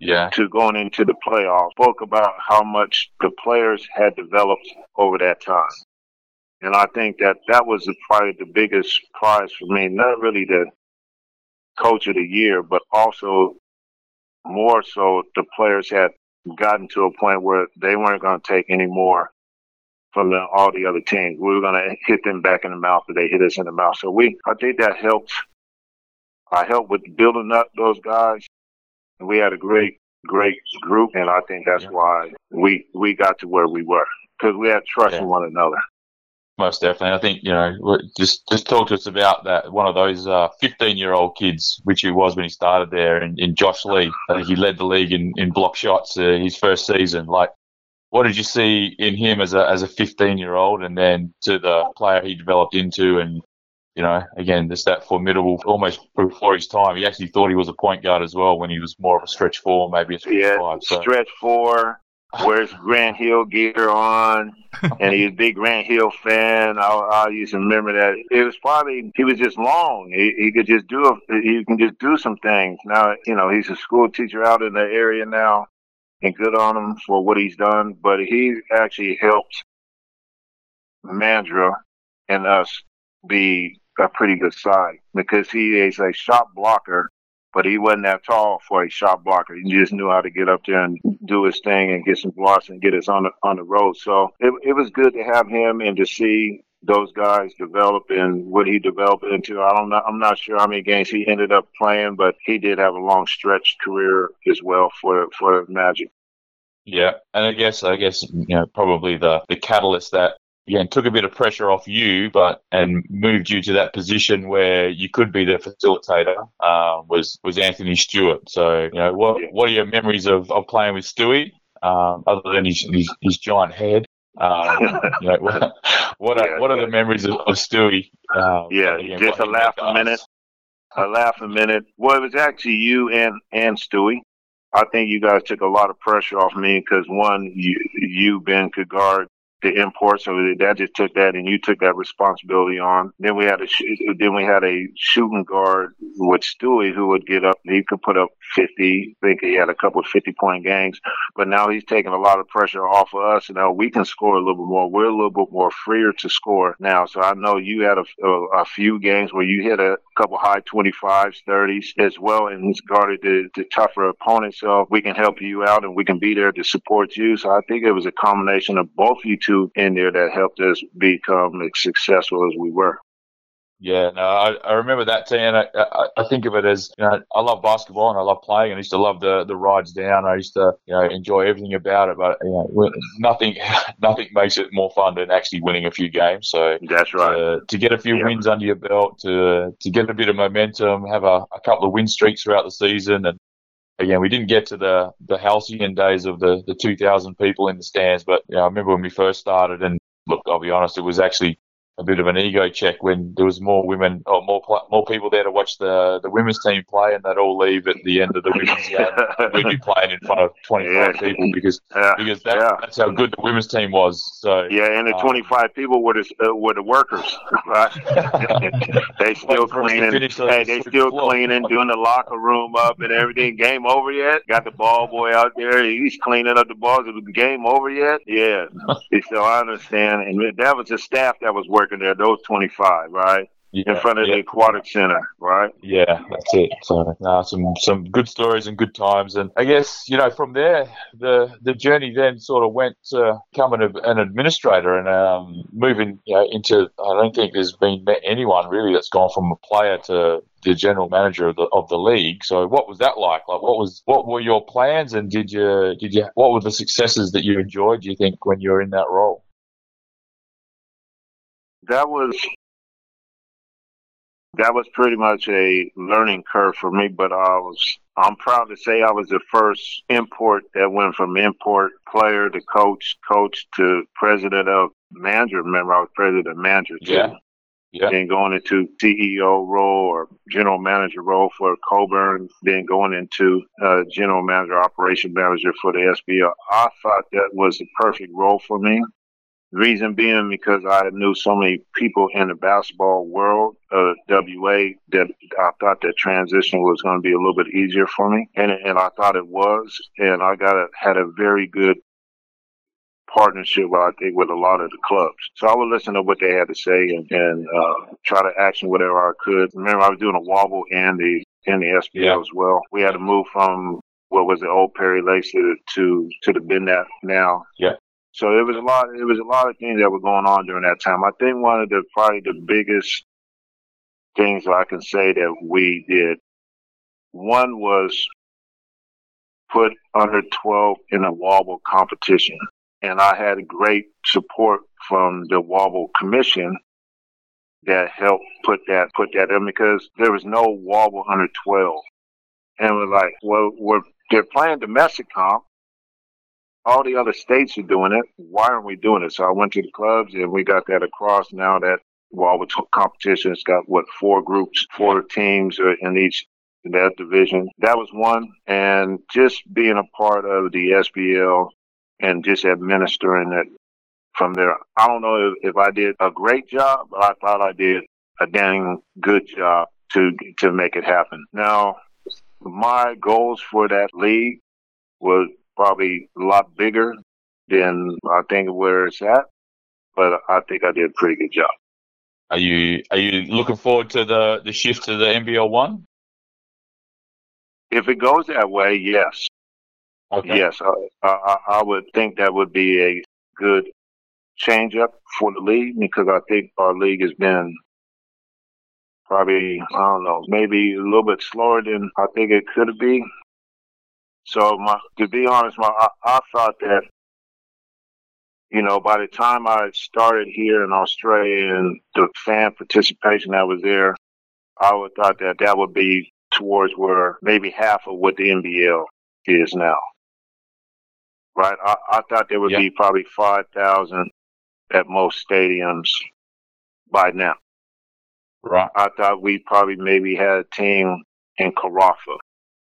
Yeah. to going into the playoffs, spoke about how much the players had developed over that time. And I think that that was the- probably the biggest prize for me, not really the coach of the year, but also more so the players had gotten to a point where they weren't going to take any more from the, all the other teams. We were going to hit them back in the mouth, but they hit us in the mouth. So we, I think that helped. I helped with building up those guys. And we had a great, great group, and I think that's Yeah. why we we got to where we were because we had trust Yeah. in one another. Most definitely. I think, you know, just just talk to us about that. One of those 15 year old kids, which he was when he started there, in, in Josh Lee. I think he led the league in, in block shots uh, his first season. Like, what did you see in him as a as a 15 year old, and then to the player he developed into, and you know, again, just that formidable, almost before his time. He actually thought he was a point guard as well when he was more of a stretch four, maybe a stretch Yeah, five. So stretch four. Where's Grant Hill gear on? And he's a big Grant Hill fan. I, I used to remember that. It was probably he was just long. He, he could just do a, he can just do some things. Now you know he's a school teacher out in the area now, and good on him for what he's done. But he actually helped Mandurah and us be a pretty good side because he is a shot blocker but he wasn't that tall for a shot blocker. He just knew how to get up there and do his thing and get some blocks and get us on the on the road. So it it was good to have him and to see those guys develop and what he developed into. I don't know. I'm not sure how many games he ended up playing, but he did have a long stretch career as well for for Magic. Yeah, and I guess I guess you know probably the the catalyst that again took a bit of pressure off you, but and moved you to that position where you could be the facilitator uh, was was Anthony Stewart. So you know what Yeah. what are your memories of, of playing with Stewie, um, other than his, his his giant head? Um, you know, what what are, Yeah, what are yeah. the memories of, of Stewie? Um, Yeah, again, just a laugh a minute. I laugh a minute. Well, it was actually you and and Stewie. I think you guys took a lot of pressure off me because one, you you Ben could guard the import, so that just took that, and you took that responsibility on. Then we had a sh- then we had a shooting guard with Stewie who would get up. He could put up fifty. I think he had a couple of fifty point games, but now he's taking a lot of pressure off of us, now we can score a little bit more. We're a little bit more freer to score now. So I know you had a, a, a few games where you hit a couple high 25s, 30s as well, and guarded the, the tougher opponents. So we can help you out and we can be there to support you. So I think it was a combination of both you two in there that helped us become as successful as we were. Yeah, no, I, I remember that team, and I, I, I think of it as you know I love basketball and I love playing, and I used to love the the rides down. I used to you know enjoy everything about it, but you know nothing nothing makes it more fun than actually winning a few games. So That's right. to, to get a few Yeah. wins under your belt, to to get a bit of momentum, have a, a couple of win streaks throughout the season, and again, we didn't get to the the halcyon days of the the 2,000 people in the stands, but you know, I remember when we first started, and look, I'll be honest, it was actually a bit of an ego check when there was more women or more more people there to watch the the women's team play, and they'd all leave at the end of the women's game. We'd be playing in front of 25 Yeah. people because yeah. because that, Yeah. that's how good the women's team was. So Yeah, and the Um, 25 people were the uh, were the workers, right? they still Waiting for us to cleaning. finish Hey, they the still floor. cleaning, doing the locker room up and everything. Game over yet? Got the ball boy out there. He's cleaning up the balls. Is the game over yet? Yeah. so I understand, and that was the staff that was working there. Those 25, right, in front of yeah. the aquatic center, right? Yeah, that's it. So uh, some some good stories and good times, and I guess you know from there the the journey then sort of went to becoming an administrator and um, moving you know into. I don't think there's been anyone really that's gone from a player to the general manager of the of the league. So what was that like? Like what was what were your plans, and did you did you what were the successes that you enjoyed? Do you think when you were in that role? That was that was pretty much a learning curve for me but i was i'm proud to say i was the first import that went from import player to coach coach to president of manager remember i was president of manager too Yeah. Yeah. then going into ceo role or general manager role for Cockburn then going into uh, general manager operation manager for the sbl i thought that was the perfect role for me Reason being because I knew so many people in the basketball world, uh, WA, that I thought that transition was going to be a little bit easier for me, and and I thought it was, and I got a, had a very good partnership, I think, with a lot of the clubs. So I would listen to what they had to say and, and uh, try to action whatever I could. Remember, I was doing a WABL and the in the SBL Yeah. as well. We had to move from what was the old Perry to to, to the Bendat now. Yeah. So it was a lot. It was a lot of things that were going on during that time. I think one of the probably the biggest things I can say that we did. One was put under 12 in a WABL competition, and I had great support from the WABL commission that helped put that put that in because there was no WABL under 12, and we're like, well, we're they're playing domestic comp. All the other states are doing it. Why aren't we doing it? So I went to the clubs and we got that across. Now that WABL t- competition has got what four groups, four teams in each in that division. That was one, and just being a part of the SBL and just administering it from there. I don't know if, if I did a great job, but I thought I did a dang good job to to make it happen. Now, my goals for that league was probably a lot bigger than I think where it's at, but I think I did a pretty good job. Are you are you looking forward to the the shift to the NBL one? If it goes that way, yes. Okay. Yes, I, I, I would think that would be a good change up for the league because I think our league has been probably, I don't know, maybe a little bit slower than I think it could be. So, my, to be honest, my, I, I thought that, you know, by the time I started here in Australia and the fan participation that was there, I would thought that that would be towards where maybe half of what the NBL is now right? I, I thought there would Yeah. be probably 5,000 at most stadiums by now. Right. I thought we probably maybe had a team in Karratha.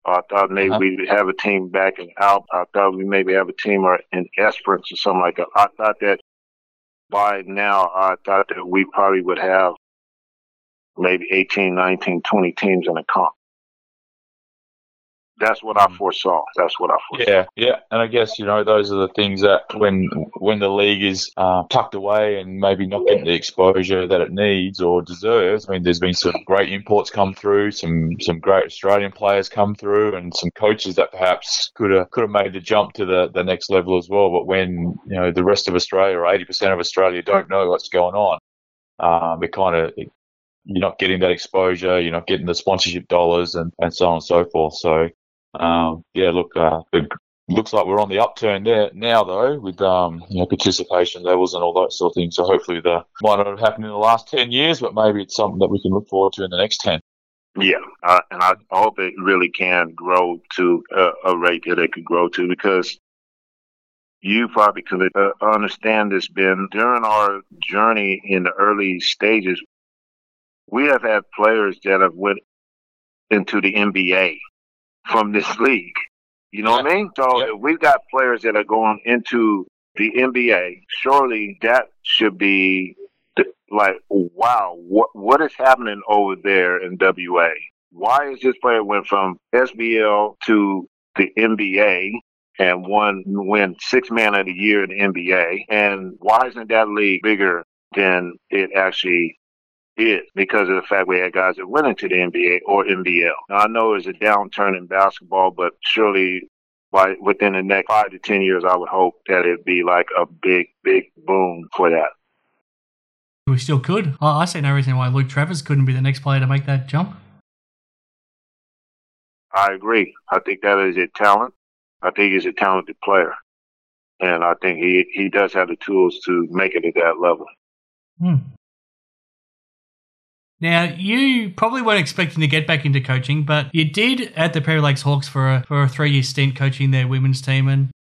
I thought maybe Uh-huh. we'd have a team back in Alp. I thought we maybe have a team or in Esperance or something like that. I thought that by now, I thought that we probably would have maybe 18, 19, 20 teams in the comp. That's what I foresaw. That's what I foresaw. Yeah, yeah, and I guess you know those are the things that when when the league is uh, tucked away and maybe not getting the exposure that it needs or deserves. I mean, there's been some great imports come through, some some great Australian players come through, and some coaches that perhaps could have could have made the jump to the, the next level as well. But when you know the rest of Australia or eighty percent of Australia don't know what's going on, um, it kind of you're not getting that exposure, you're not getting the sponsorship dollars, and, and so on and so forth. So, um, yeah, look, uh, it looks like we're on the upturn there now, though, with um, you know, participation levels and all that sort of thing. So hopefully, that might not have happened in the last ten years, but maybe it's something that we can look forward to in the next ten. Yeah, uh, and I hope it really can grow to a, a rate that it could grow to because you probably could uh, understand this, Ben. During our journey in the early stages, we have had players that have went into the NBA from this league. You know what I mean? So if we've got players that are going into the NBA, surely that should be like, wow, what what is happening over there in WA? Why is this player went from SBL to the NBA and won win six man of the year in the NBA? And why isn't that league bigger than it actually is? Because of the fact we had guys that went into the NBA or NBL. Now I know there's a downturn in basketball, but surely by within the next five to ten years, I would hope that it'd be like a big, big boom for that. We still could. I see no reason why Luke Travers couldn't be the next player to make that jump. I agree. I think that is a talent. I think he's a talented player, and I think he he does have the tools to make it at that level. Hmm. Now, you probably weren't expecting to get back into coaching, but you did at the Perry Lakes Hawks for a, for a three year stint coaching their women's team. And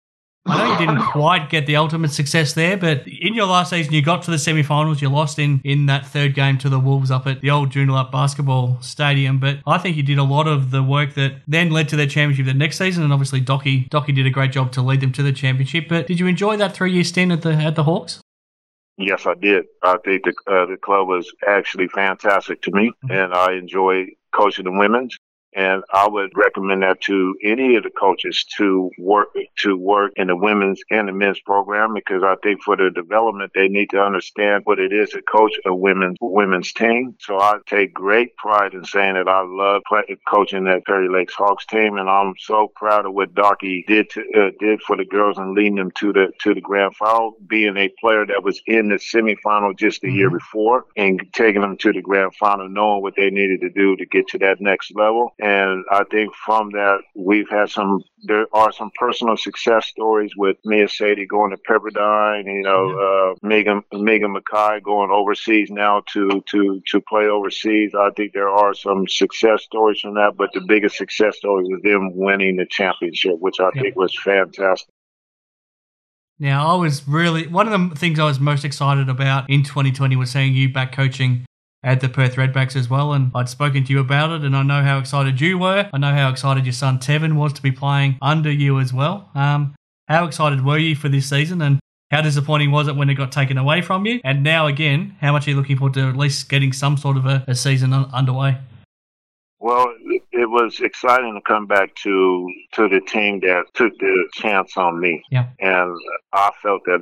I know you didn't quite get the ultimate success there, but in your last season, you got to the semi-finals. You lost in in that third game to the Wolves up at the old Joondalup basketball stadium. But I think you did a lot of the work that then led to their championship the next season. And obviously, Docky Docky did a great job to lead them to the championship. But did you enjoy that three-year stint at the at the Hawks? Yes, I did. I think the uh, the club was actually fantastic to me, mm-hmm. and I enjoy coaching the women's. And I would recommend that to any of the coaches to work to work in the women's and the men's program because I think for the development they need to understand what it is to coach a women's women's team. So I take great pride in saying that I love play, coaching that Perry Lakes Hawks team, and I'm so proud of what Docky did to, uh, did for the girls and leading them to the to the grand final, being a player that was in the semifinal just the mm-hmm. year before and taking them to the grand final, knowing what they needed to do to get to that next level. And I think from that, we've had some, there are some personal success stories with Mia Sadie going to Pepperdine, you know, uh, Megan, Megan Mackay going overseas now to, to, to play overseas. I think there are some success stories from that, but the biggest success story was them winning the championship, which I yeah. think was fantastic. Now, I was really one of the things I was most excited about in 2020 was seeing you back coaching at the Perth Redbacks as well. And I'd spoken to you about it, and I know how excited you were. I know how excited your son Tevin was to be playing under you as well. Um, how excited were you for this season, and how disappointing was it when it got taken away from you? And now again, how much are you looking forward to at least getting some sort of a, a season un- underway? Well, it was exciting to come back to to the team that took the chance on me. Yeah. And I felt that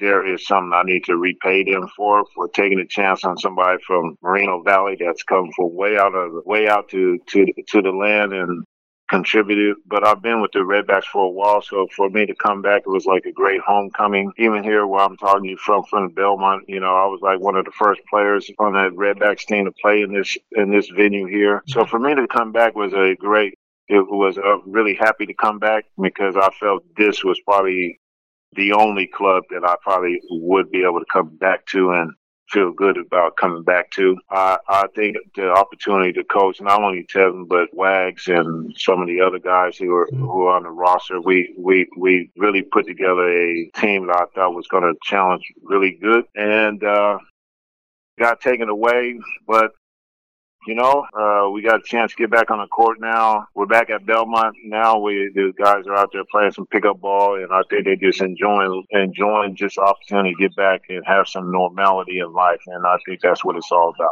there is something I need to repay them for for taking a chance on somebody from Moreno Valley that's come from way out of the, way out to to to the land and contributed. But I've been with the Redbacks for a while, so for me to come back, it was like a great homecoming. Even here, where I'm talking to you from, from Belmont, you know, I was like one of the first players on that Redbacks team to play in this in this venue here. So for me to come back was a great it was uh, really happy to come back because I felt this was probably the only club that I probably would be able to come back to and feel good about coming back to. I, I think the opportunity to coach not only Tevin but Wags and some of the other guys who are mm-hmm. who are on the roster, we we we really put together a team that I thought was going to challenge really good and. uh got taken away, but you know, uh, we got a chance to get back on the court now. We're back at Belmont now. We the guys are out there playing some pickup ball, and I think they're just enjoying enjoying just opportunity to get back and have some normality in life. And I think that's what it's all about.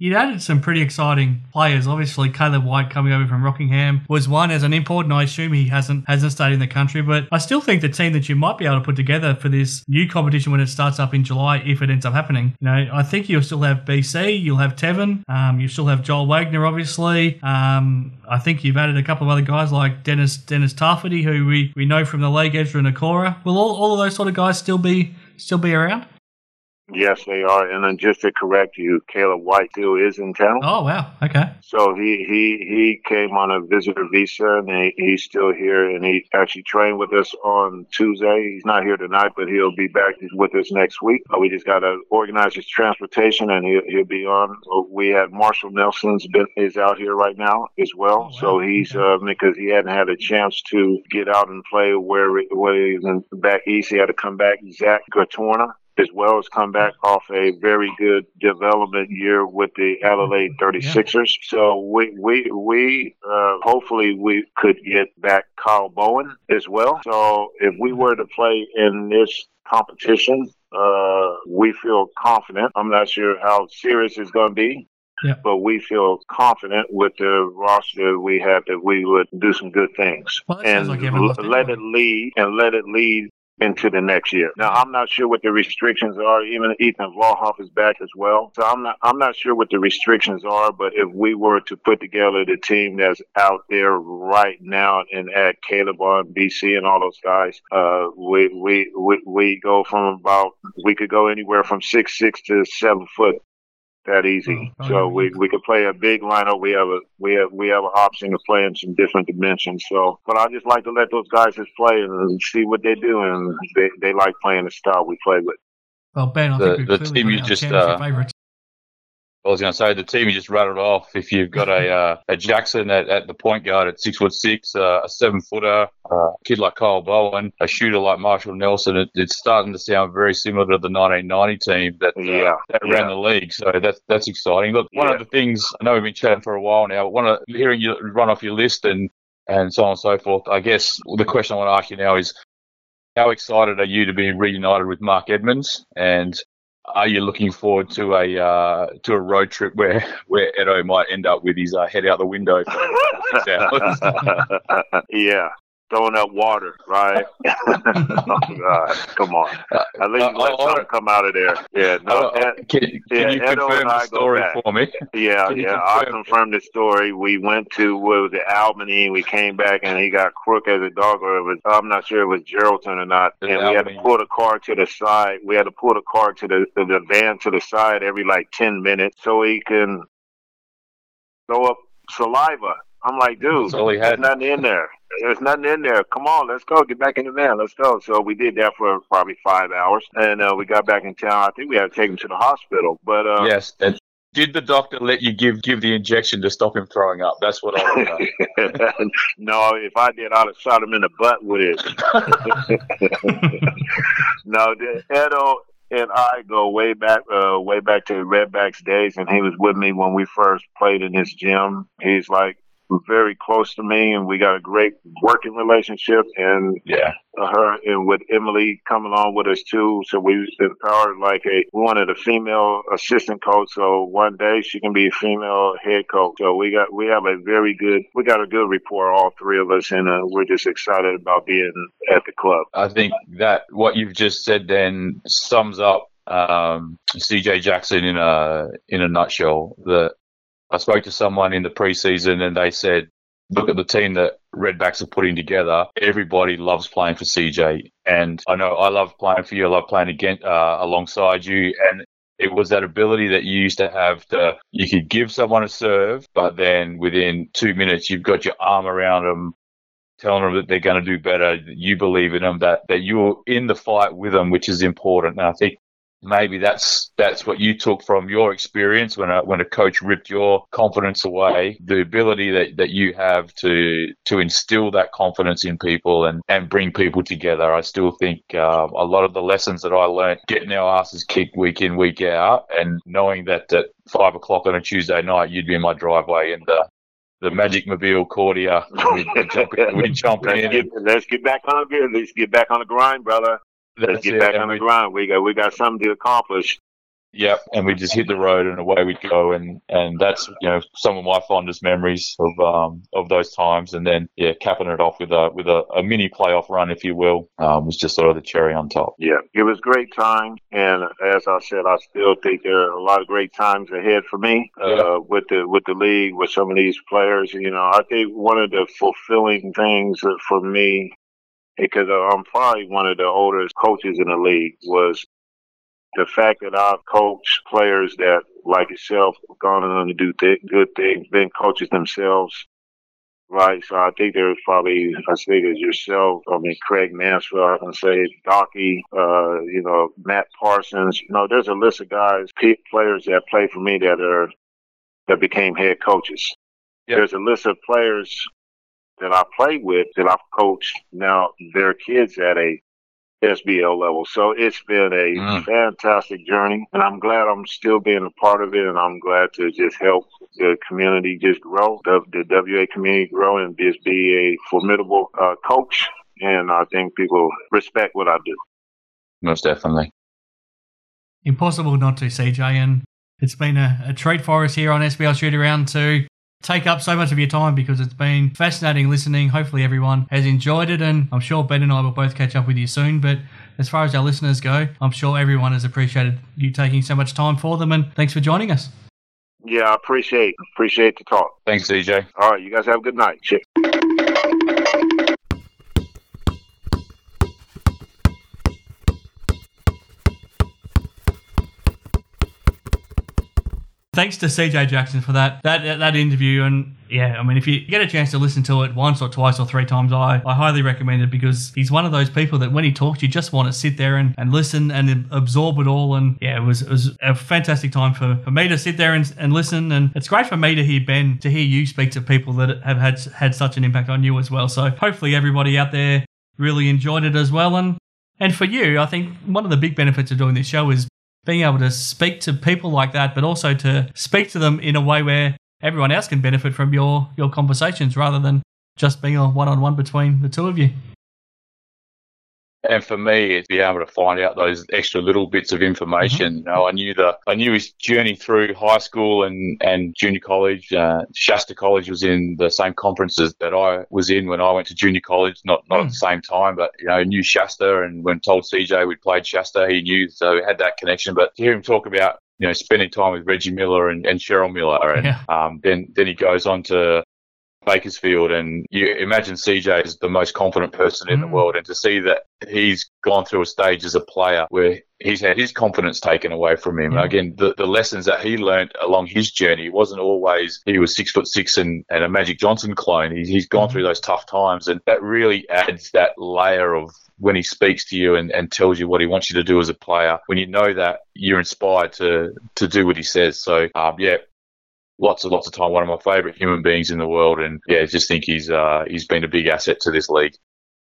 You added some pretty exciting players. Obviously, Caleb White coming over from Rockingham was one as an import, and I assume he hasn't hasn't stayed in the country. But I still think the team that you might be able to put together for this new competition when it starts up in July, if it ends up happening, you know, I think you'll still have BC, you'll have Tevin, um, you still have Joel Wagner, obviously. Um, I think you've added a couple of other guys like Dennis Dennis Tafferty, who we, we know from the league, Ezra Nakora. Will all, all of those sort of guys still be still be around? Yes, they are. And then just to correct you, Caleb White still is in town. Oh wow, okay. So he he he came on a visitor visa, and he, he's still here, and he actually trained with us on Tuesday. He's not here tonight, but he'll be back with us next week. Uh, we just got to organize his transportation, and he'll, he'll be on. Uh, we had Marshall Nelson's been is out here right now as well, Oh, wow. so he's uh, because he hadn't had a chance to get out and play where where he's in back east. He had to come back. Zach Gatorna as well as come back off a very good development year with the Adelaide 36ers. So we we we uh, hopefully we could get back Kyle Bowen as well. So if we were to play in this competition, uh, we feel confident. I'm not sure how serious it's going to be. Yeah. But we feel confident with the roster we have that we would do some good things Well, and like you haven't lost l- let it lead and let it lead into the next year. Now I'm not sure what the restrictions are. Even Ethan Vlahov is back as well, so I'm not I'm not sure what the restrictions are. But if we were to put together the team that's out there right now and add Caleb on BC and all those guys, uh, we we we we go from about we could go anywhere from six six to seven foot. That easy. Oh, oh, so we, we could play a big lineup. We have a we have we have an option to play in some different dimensions. So, but I just like to let those guys just play and see what they do, and they, they like playing the style we play with. Well, Ben, I The- think we've the team you just, championship uh, favourites. I was going to say the team you just rattled off. If you've got a uh, a Jackson at, at the point guard at six foot six, uh, a seven footer, uh, a kid like Kyle Bowen, a shooter like Marshall Nelson, it, it's starting to sound very similar to the 1990 team that uh, Yeah, that yeah. ran the league. So that's that's exciting. Look, one Yeah. of the things I know we've been chatting for a while now. One of hearing you run off your list and and so on and so forth. I guess the question I want to ask you now is, how excited are you to be reunited with Mark Edmonds and are you looking forward to a uh, to a road trip where where Edo might end up with his uh, head out the window for six hours? yeah, throwing up water, right? oh God, come on! At least Uh, let I- something come out of there. Yeah, no, Uh, Ed- can, can yeah, you Edo confirm the story for me? Yeah, yeah. I confirm? confirmed the story. We went to what was it, Albany, and we came back, and he got crook as a dog, or it was I'm not sure it was Geraldton or not. And we had to pull the car to the side. We had to pull the car to the to the van to the side every like ten minutes so he can throw up saliva. I'm like, dude, he there's had. nothing in there. There's nothing in there. Come on, let's go. Get back in the van. Let's go. So we did that for probably five hours, and uh, we got back in town. I think we had to take him to the hospital, but uh, yes. And did the doctor let you give give the injection to stop him throwing up? That's what I want to no, if I did, I'd have shot him in the butt with it. no, Edo and I go way back, uh, way back to Redbacks days, and he was with me when we first played in his gym. He's like very close to me, and we got a great working relationship. And Yeah. her and with Emily coming on with us too. So we empowered like a we wanted a female assistant coach. So one day she can be a female head coach. So we got we have a very good we got a good rapport all three of us, and uh, we're just excited about being at the club. I think that what you've just said then sums up um, CJ Jackson in a in a nutshell. The I spoke to someone in the preseason and they said, look at the team that Redbacks are putting together. Everybody loves playing for CJ, and I know I love playing for you. I love playing against uh, alongside you, and it was that ability that you used to have to you could give someone a serve, but then within two minutes you've got your arm around them telling them that they're going to do better, you believe in them, that, that you're in the fight with them, which is important. And I think maybe that's that's what you took from your experience when a, when a coach ripped your confidence away. The ability that, that you have to to instill that confidence in people and, and bring people together. I still think um, a lot of the lessons that I learned getting our asses kicked week in week out, and knowing that at five o'clock on a Tuesday night you'd be in my driveway and. The Magic Mobile Cordia, we'd jump we'd jump Let's get, let's get back on let's get back on the grind, brother. Let's That's get it, back on the we- grind. We got we got something to accomplish. Yep, and we just hit the road and away we go, and and that's you know some of my fondest memories of um of those times, and then yeah, capping it off with a with a, a mini playoff run, if you will, um, was just sort of the cherry on top. Yeah, it was great time, and as I said, I still think there are a lot of great times ahead for me uh, Yeah. with the with the league with some of these players. You know, I think one of the fulfilling things that for me, because I'm probably one of the oldest coaches in the league, was the fact that I've coached players that, like yourself, gone on to do th- good things, been coaches themselves, right? So I think there's probably, I think there's yourself, I mean, Craig Mansfield, I can say Docky, uh, you know, Matt Parsons. You know, there's a list of guys, players that play for me that are, that became head coaches. Yep. There's a list of players that I played with that I've coached. Now their kids at a SBL level. So it's been a mm. fantastic journey, and I'm glad I'm still being a part of it, and I'm glad to just help the community just grow, the, the WA community grow, and just be a formidable uh, coach. And I think people respect what I do. Most definitely. Impossible not to, CJ, and it's been a, a treat for us here on SBL Shoot Around to take up so much of your time because it's been fascinating listening. Hopefully, everyone has enjoyed it, and I'm sure Ben and I will both catch up with you soon. But as far as our listeners go, I'm sure everyone has appreciated you taking so much time for them, and thanks for joining us. Yeah, I appreciate appreciate the talk. Thanks, DJ. All right, you guys have a good night. Cheers. Thanks to CJ Jackson for that that that interview. And yeah, I mean, if you get a chance to listen to it once or twice or three times, I, I highly recommend it because he's one of those people that when he talks, you just want to sit there and, and listen and absorb it all. And yeah, it was, it was a fantastic time for, for me to sit there and, and listen. And it's great for me to hear Ben, to hear you speak to people that have had, had such an impact on you as well. So hopefully everybody out there really enjoyed it as well. And and for you, I think one of the big benefits of doing this show is being able to speak to people like that, but also to speak to them in a way where everyone else can benefit from your your conversations rather than just being a one on one between the two of you. And for me, it's be able to find out those extra little bits of information. Mm-hmm. You know, I knew the I knew his journey through high school and and junior college. Uh, Shasta College was in the same conferences that I was in when I went to junior college. Not not mm. at the same time, but you know, knew Shasta. And when told CJ we played Shasta, he knew, so we had that connection. But to hear him talk about you know, spending time with Reggie Miller and, and Cheryl Miller. And yeah. um, then, then he goes on to Bakersfield, and you imagine CJ is the most confident person in mm. the world, and to see that he's gone through a stage as a player where he's had his confidence taken away from him. Yeah. Again, the, the lessons that he learned along his journey wasn't always he was six foot six and, and a Magic Johnson clone. He's, he's gone mm. through those tough times, and that really adds that layer of when he speaks to you and, and tells you what he wants you to do as a player, when you know that you're inspired to to do what he says. So um, yeah, lots and lots of time. One of my favourite human beings in the world, and yeah, just think he's uh, he's been a big asset to this league.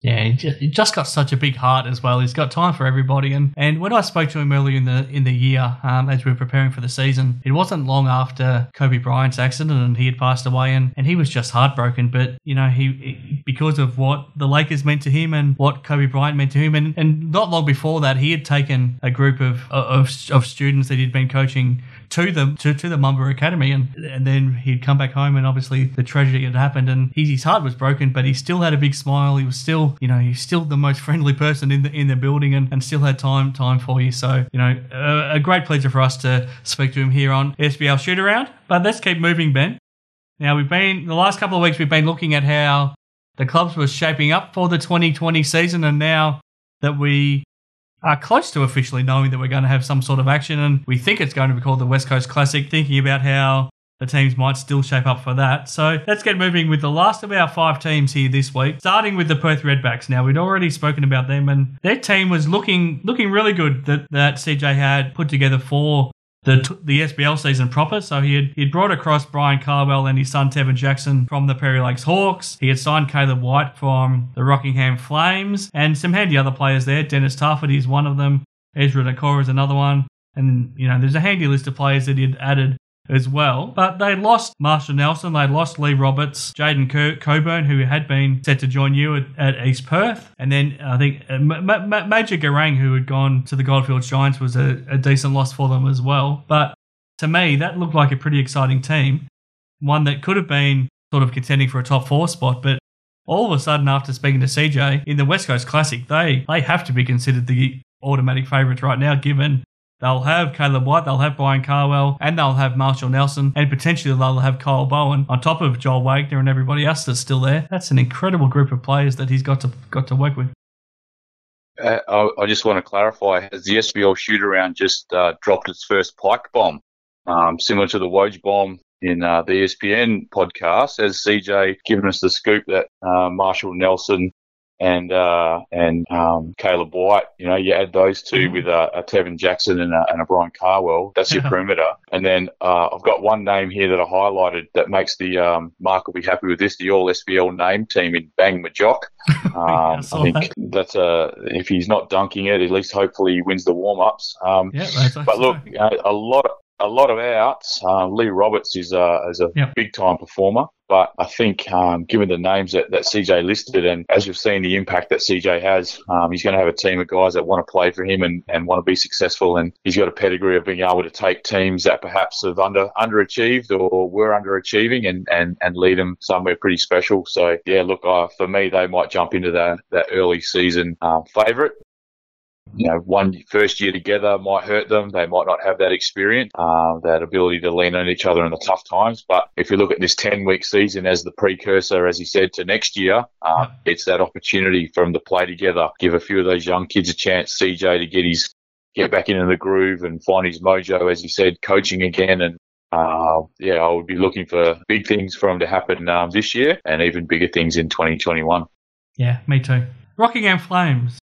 Yeah, he just got such a big heart as well. He's got time for everybody. And, and when I spoke to him earlier in the in the year, um, as we were preparing for the season, it wasn't long after Kobe Bryant's accident and he had passed away, and, and he was just heartbroken. But you know, he because of what the Lakers meant to him and what Kobe Bryant meant to him, and, and not long before that, he had taken a group of of, of students that he'd been coaching to the to, to the Mamba Academy, and and then he'd come back home, and obviously the tragedy had happened, and his, his heart was broken, but he still had a big smile. He was still, you know, he's still the most friendly person in the in the building, and, and still had time time for you. So you know, a, a great pleasure for us to speak to him here on SBL Shoot Around. But let's keep moving, Ben. Now we've been the last couple of weeks we've been looking at how the clubs were shaping up for the 2020 season, and now that we are close to officially knowing that we're going to have some sort of action, and we think it's going to be called the West Coast Classic, thinking about how the teams might still shape up for that. So let's get moving with the last of our five teams here this week, starting with the Perth Redbacks. Now we'd already spoken about them, and their team was looking looking really good that that CJ had put together for the the SBL season proper. So he had he'd brought across Brian Carwell and his son Tevin Jackson from the Perry Lakes Hawks. He had signed Caleb White from the Rockingham Flames and some handy other players there. Dennis Taffety is one of them. Ezra Nakora is another one. And you know, there's a handy list of players that he'd added as well. But they lost Marshall Nelson, they lost Lee Roberts, Jaden Coburn, who had been set to join you at, at East Perth, and then I think uh, Major Garang, who had gone to the Goldfields Giants, was a, a decent loss for them as well. But to me, that looked like a pretty exciting team, one that could have been sort of contending for a top four spot, but all of a sudden, after speaking to CJ in the West Coast Classic, they they have to be considered the automatic favourites right now, given They'll have Caleb White, they'll have Brian Carwell, and they'll have Marshall Nelson, and potentially they'll have Kyle Bowen on top of Joel Wagner and everybody else that's still there. That's an incredible group of players that he's got to got to work with. uh, I, I, just want to clarify: has the SBL shoot around just uh, dropped its first pike bomb, um, similar to the Woj bomb in uh, the ESPN podcast? Has CJ given us the scoop that uh, Marshall Nelson and uh, and um, Caleb White. You know, you add those 2 mm-hmm. with a, a, Tevin Jackson and a, and a Brian Carwell. That's your perimeter. And then uh, I've got one name here that I highlighted that makes the um, Mark will be happy with this. The All SBL name team in Bang Majok. Um, I, I think that. that's a if he's not dunking it, at least hopefully he wins the warm ups. Um, yeah, but look, a lot of, a lot of outs. Uh, Lee Roberts is a, is a yep. big time performer. But I think, um, given the names that, that CJ listed, and as you've seen the impact that CJ has, um, he's going to have a team of guys that want to play for him and, and want to be successful. And he's got a pedigree of being able to take teams that perhaps have under underachieved or were underachieving and, and, and lead them somewhere pretty special. So, yeah, look, uh, for me, they might jump into that, that early season uh, favourite you know, one first year together might hurt them. They might not have that experience, uh, that ability to lean on each other in the tough times. But if you look at this 10 week season as the precursor, as he said, to next year, uh, it's that opportunity them to play together, give a few of those young kids a chance, CJ to get his, get back into the groove and find his mojo, as he said, coaching again. And, uh, yeah, I would be looking for big things for him to happen um, this year and even bigger things in 2021. Yeah, me too. Rockingham Flames.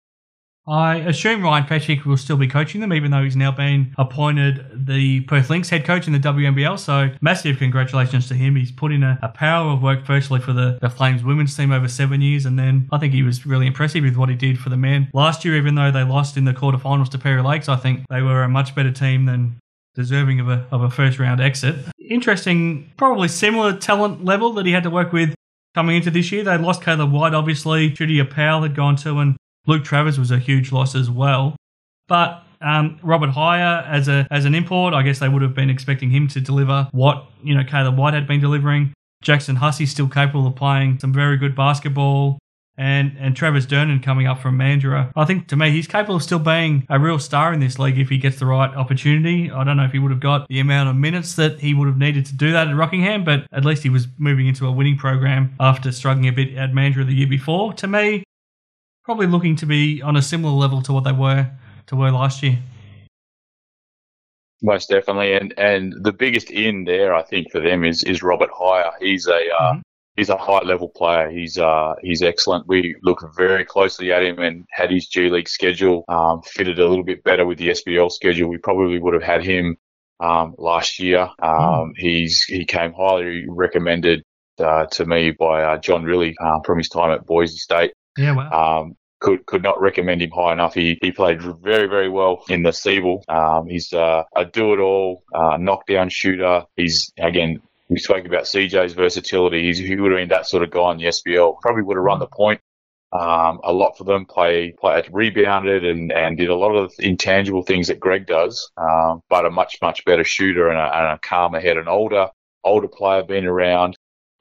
I assume Ryan Petrik will still be coaching them, even though he's now been appointed the Perth Lynx head coach in the WNBL. So massive congratulations to him. He's put in a, a power of work, firstly for the, the Flames women's team over seven years, and then I think he was really impressive with what he did for the men last year. Even though they lost in the quarterfinals to Perry Lakes, I think they were a much better team than deserving of a of a first round exit. Interesting, probably similar talent level that he had to work with coming into this year. They lost Caleb White, obviously. Judy Powell had gone to, and Luke Travers was a huge loss as well. But um, Robert Hire as a as an import, I guess they would have been expecting him to deliver what you know Caleb White had been delivering. Jackson Hussey still capable of playing some very good basketball, and and Travis Dernan coming up from Mandurah. I think to me he's capable of still being a real star in this league if he gets the right opportunity. I don't know if he would have got the amount of minutes that he would have needed to do that at Rockingham, but at least he was moving into a winning program after struggling a bit at Mandurah the year before. To me, probably looking to be on a similar level to what they were to were last year. Most definitely, and and the biggest in there, I think, for them is is Robert Hire. He's a uh, mm-hmm. he's a high level player. He's uh he's excellent. We look very closely at him and had his G League schedule um, fitted a little bit better with the SBL schedule. We probably would have had him um, last year. Um, mm. He's he came highly recommended uh, to me by uh, John Rillie uh, from his time at Boise State. Yeah, wow. Um, could could not recommend him high enough. He he played very very well in the SEABL. Um, he's uh, a do it all uh, knockdown shooter. He's again. We spoke about CJ's versatility. He's, he would have been that sort of guy in the SBL. Probably would have run the point um, a lot for them. Play, play rebounded and, and did a lot of intangible things that Greg does, um, but a much much better shooter and a, and a calmer head, an older older player, been around.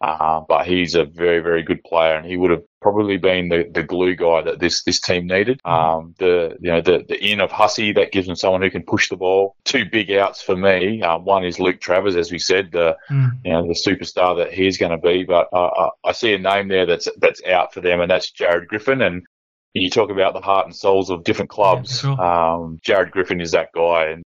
Uh, but he's a very, very good player, and he would have probably been the, the glue guy that this, this team needed. Mm-hmm. Um, the you know the, the in of Hussey that gives them someone who can push the ball. Two big outs for me. Uh, one is Luke Travers, as we said, the mm. you know the superstar that he's going to be. But uh, I see a name there that's that's out for them, and that's Jared Griffin. And you talk about the heart and souls of different clubs. Yeah, sure. um, Jared Griffin is that guy, and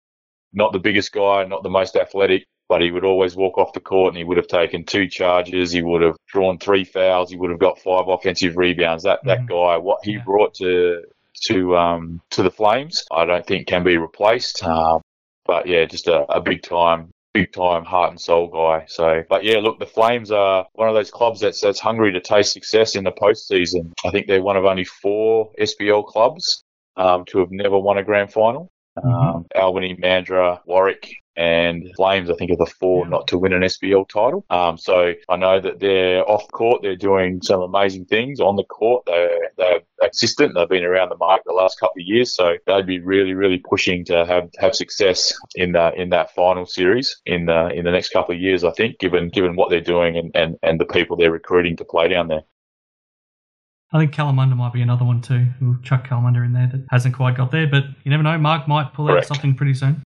not the biggest guy, not the most athletic, but he would always walk off the court and he would have taken two charges. He would have drawn three fouls. He would have got five offensive rebounds. That that mm. guy, what he brought to to um to the Flames, I don't think can be replaced. Uh, but yeah, just a, a big time big time heart and soul guy. So, but yeah, look, the Flames are one of those clubs that's that's hungry to taste success in the postseason. I think they're one of only four SBL clubs um, to have never won a grand final. Mm-hmm. Um, Albany, Mandurah, Warwick, and Flames, I think, are the four not to win an SBL title. Um, so I know that they're off court, they're doing some amazing things. On the court, they're, they're consistent. They've been around the mark the last couple of years, so they'd be really, really pushing to have, have success in the, in that final series in the in the next couple of years. I think, given given what they're doing and, and, and the people they're recruiting to play down there. I think Kalamunda might be another one too. We'll chuck Kalamunda in there that hasn't quite got there, but you never know. Mark might pull Correct. out something pretty soon.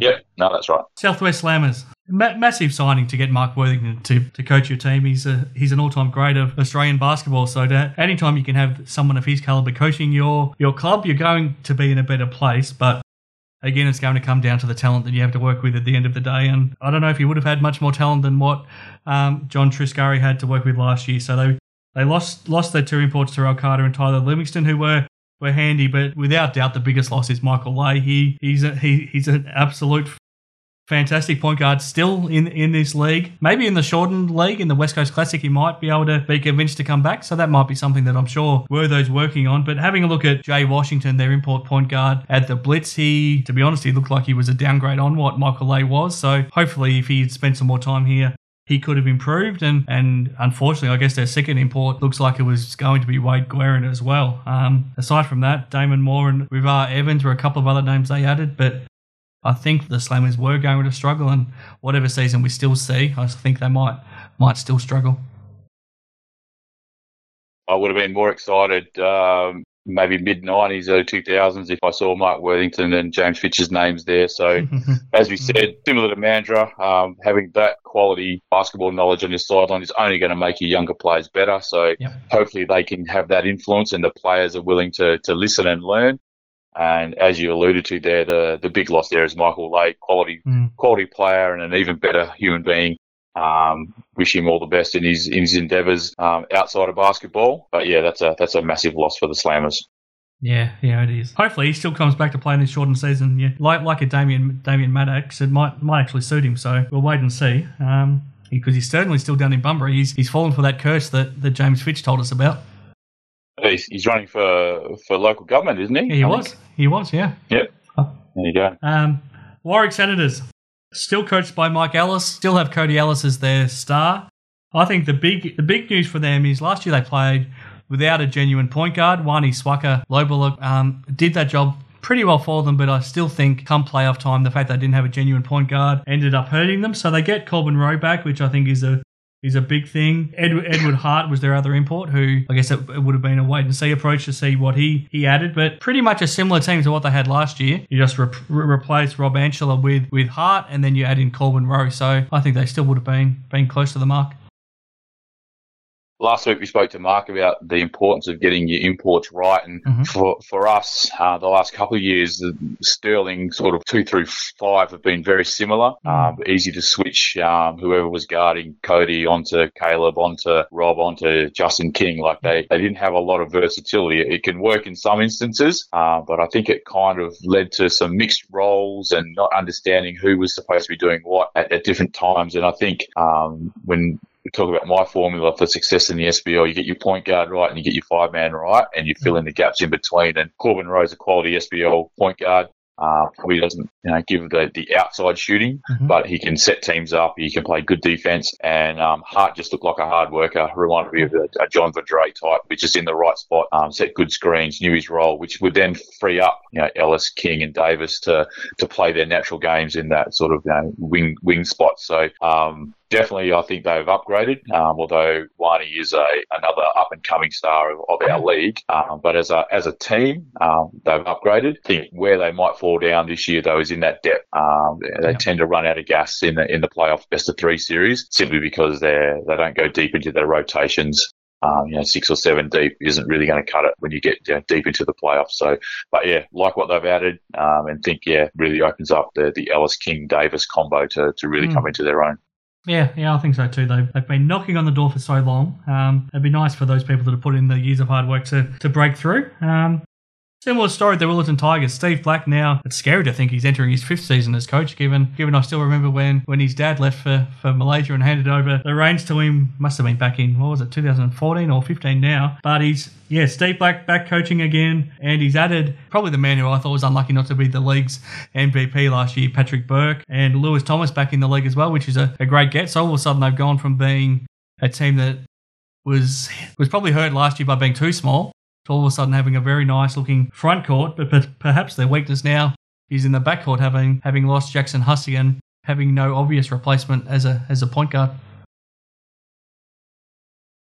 Yep, no, that's right. Southwest Slammers. Ma- massive signing to get Mark Worthington to, to coach your team. He's a he's an all time great of Australian basketball. So to, anytime you can have someone of his caliber coaching your your club, you're going to be in a better place. But again, it's going to come down to the talent that you have to work with at the end of the day. And I don't know if he would have had much more talent than what um, John Triscari had to work with last year. So they they lost lost their two imports, Terrell Carter and Tyler Livingston, who were were handy, but without doubt the biggest loss is Michael Lay. He he's a, he, he's an absolute fantastic point guard still in in this league. Maybe in the shortened league in the West Coast Classic, he might be able to be convinced to come back. So that might be something that I'm sure Wertho's working on. But having a look at Jay Washington, their import point guard at the Blitz, he to be honest, he looked like he was a downgrade on what Michael Lay was. So hopefully, if he had spent some more time here. He could have improved, and, and unfortunately, I guess their second import looks like it was going to be Wade Guerin as well. Um, aside from that, Damon Moore and Rivar Evans were a couple of other names they added, but I think the Slammers were going to struggle, and whatever season we still see, I think they might might still struggle. I would have been more excited, um, maybe mid '90s, early 2000s, if I saw Mark Worthington and James Fitch's names there. So, as we said, similar to Mandurah, um, having that quality basketball knowledge on your sideline is only going to make your younger players better. So, Yep. hopefully, they can have that influence, and the players are willing to to listen and learn. And as you alluded to there, the the big loss there is Michael Lay, quality Mm. quality player and an even better human being. Um, wish him all the best in his in his endeavours um, outside of basketball. But yeah, that's a that's a massive loss for the Slammers. Yeah, yeah, it is. Hopefully, he still comes back to play in this shortened season. Yeah, like like a Damien Damien Maddox, it might might actually suit him. So we'll wait and see. Um, because he's certainly still down in Bunbury. He's he's fallen for that curse that, that James Fitch told us about. He's, he's running for for local government, isn't he? Yeah, he I was. think? He was. Yeah. Yep. There you go. Um, Warwick Senators, still coached by Mike Ellis, still have Cody Ellis as their star. I think the big the big news for them is last year they played without a genuine point guard. Wani Swaka Lo Buluk um, did that job pretty well for them, but I still think come playoff time, the fact they didn't have a genuine point guard ended up hurting them. So they get Corbin Rowe back, which I think is a is a big thing. Edward, Edward Hart was their other import, who I guess it, it would have been a wait and see approach to see what he, he added, but pretty much a similar team to what they had last year. You just re- re- replace Rob Anchela with with Hart, and then you add in Corbin Rowe. So I think they still would have been been close to the mark. Last week we spoke to Mark about the importance of getting your imports right, and Mhm. for for us, uh, the last couple of years, the Stirling sort of two through five have been very similar. Um, easy to switch um, whoever was guarding Cody onto Caleb, onto Rob, onto Justin King. Like they they didn't have a lot of versatility. It can work in some instances, uh, but I think it kind of led to some mixed roles and not understanding who was supposed to be doing what at, at different times. And I think um, when we talk about my formula for success in the SBL. You get your point guard right and you get your five man right and you fill in the gaps in between. And Corbin Rowe's a quality SBL point guard. Uh, probably doesn't you know, give the, the outside shooting, Mhm. but he can set teams up. He can play good defense. And um, Hart just looked like a hard worker. Reminded me of a, a John Verdre type, which is in the right spot, um, set good screens, knew his role, which would then free up you know Ellis, King, and Davis to to play their natural games in that sort of you know, wing wing spot. So um, definitely, I think they've upgraded. Um, although Wani is a another up and coming star of, of our league, um, but as a as a team, um, they've upgraded. I think where they might fall down this year though is in that depth. Um, they tend to run out of gas in the in the playoff best of three series simply because they they don't go deep into their rotations. Um, you know, six or seven deep isn't really going to cut it when you get you know, deep into the playoffs. So, but yeah, like what they've added, um, and think yeah, really opens up the the Ellis King Davis combo to to really Mm. come into their own. Yeah, yeah, I think so too. They've, they've been knocking on the door for so long. Um, it'd be nice for those people that have put in the years of hard work to, to break through. Um, similar story, the Willetton Tigers. Steve Black now, it's scary to think he's entering his fifth season as coach, given given I still remember when, when his dad left for, for Malaysia and handed over the reins to him. Must have been back in, what was it, 2014 or 15 now. But he's, yeah, Steve Black back coaching again, and he's added probably the man who I thought was unlucky not to be the league's MVP last year, Patrick Burke, and Lewis Thomas back in the league as well, which is a, a great get. So all of a sudden they've gone from being a team that was was probably hurt last year by being too small all of a sudden having a very nice looking front court, but, but perhaps their weakness now is in the backcourt, having having lost Jackson Hussey and having no obvious replacement as a as a point guard.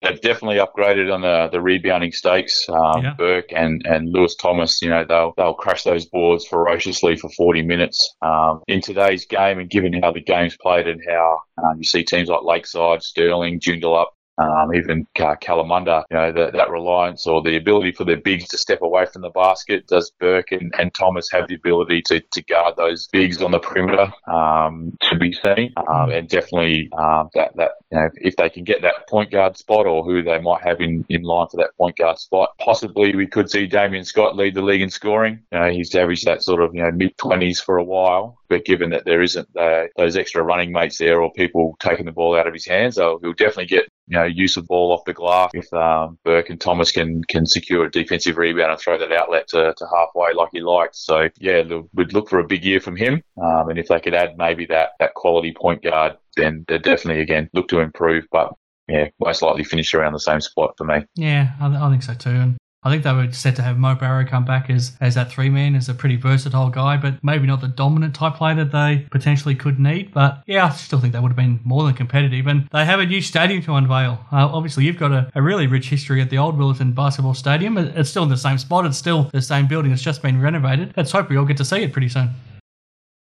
they've definitely upgraded on the, the rebounding stakes. Um, Yeah. Burke and, and Lewis Thomas, you know, they'll they'll crash those boards ferociously for 40 minutes. Um, in today's game, and given how the game's played and how um, you see teams like Lakeside, Stirling, Joondalup, um, even Kalamunda, you know, that, that reliance or the ability for their bigs to step away from the basket. Does Burke and, and Thomas have the ability to, to guard those bigs on the perimeter um, to be seen? Um, and definitely um, that, that, you know, if they can get that point guard spot or who they might have in, in line for that point guard spot, possibly we could see Damien Scott lead the league in scoring. You know, he's averaged that sort of, you know, mid 20s for a while. But given that there isn't uh, those extra running mates there or people taking the ball out of his hands, so he'll definitely get you know use of ball off the glass if um, Burke and Thomas can can secure a defensive rebound and throw that outlet to, to halfway like he likes. So yeah, we'd look for a big year from him, um, and if they could add maybe that that quality point guard, then they definitely again look to improve. But yeah, most likely finish around the same spot for me. Yeah, I, I think so too. And I think they were set to have Mo Barrow come back as, as that three man, as a pretty versatile guy, but maybe not the dominant type player that they potentially could need. But yeah, I still think they would have been more than competitive. And they have a new stadium to unveil. Uh, obviously, you've got a, a really rich history at the old Willetton Basketball Stadium. It's still in the same spot, it's still the same building, it's just been renovated. Let's hope we all get to see it pretty soon.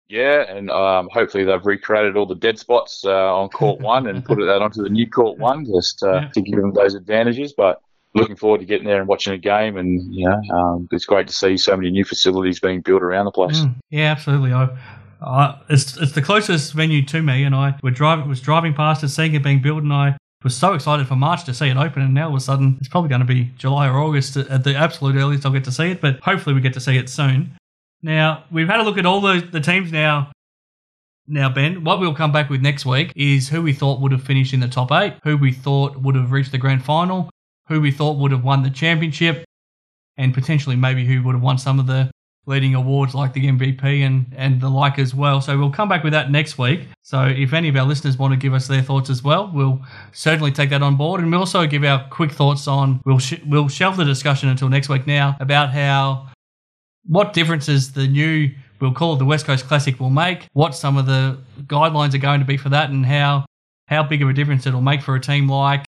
Yeah, and um, hopefully they've recreated all the dead spots uh, on court one and put that onto the new court one just uh, to give them those advantages. But looking forward to getting there and watching a game, and you know, um, it's great to see so many new facilities being built around the place. Mm, yeah, absolutely. I, I, it's it's the closest venue to me, and I were driving was driving past it, seeing it being built, and I was so excited for March to see it open. And now all of a sudden, it's probably going to be July or August at the absolute earliest I'll get to see it. But hopefully, we get to see it soon. Now we've had a look at all the the teams now. Now, Ben, what we'll come back with next week is who we thought would have finished in the top eight, who we thought would have reached the grand final, who we thought would have won the championship, and potentially maybe who would have won some of the leading awards like the MVP and, and the like as well. So we'll come back with that next week. So if any of our listeners want to give us their thoughts as well, we'll certainly take that on board. And we'll also give our quick thoughts on, we'll, sh- we'll shelve the discussion until next week now about how, what differences the new, we'll call it the West Coast Classic will make, what some of the guidelines are going to be for that and how, how big of a difference it'll make for a team like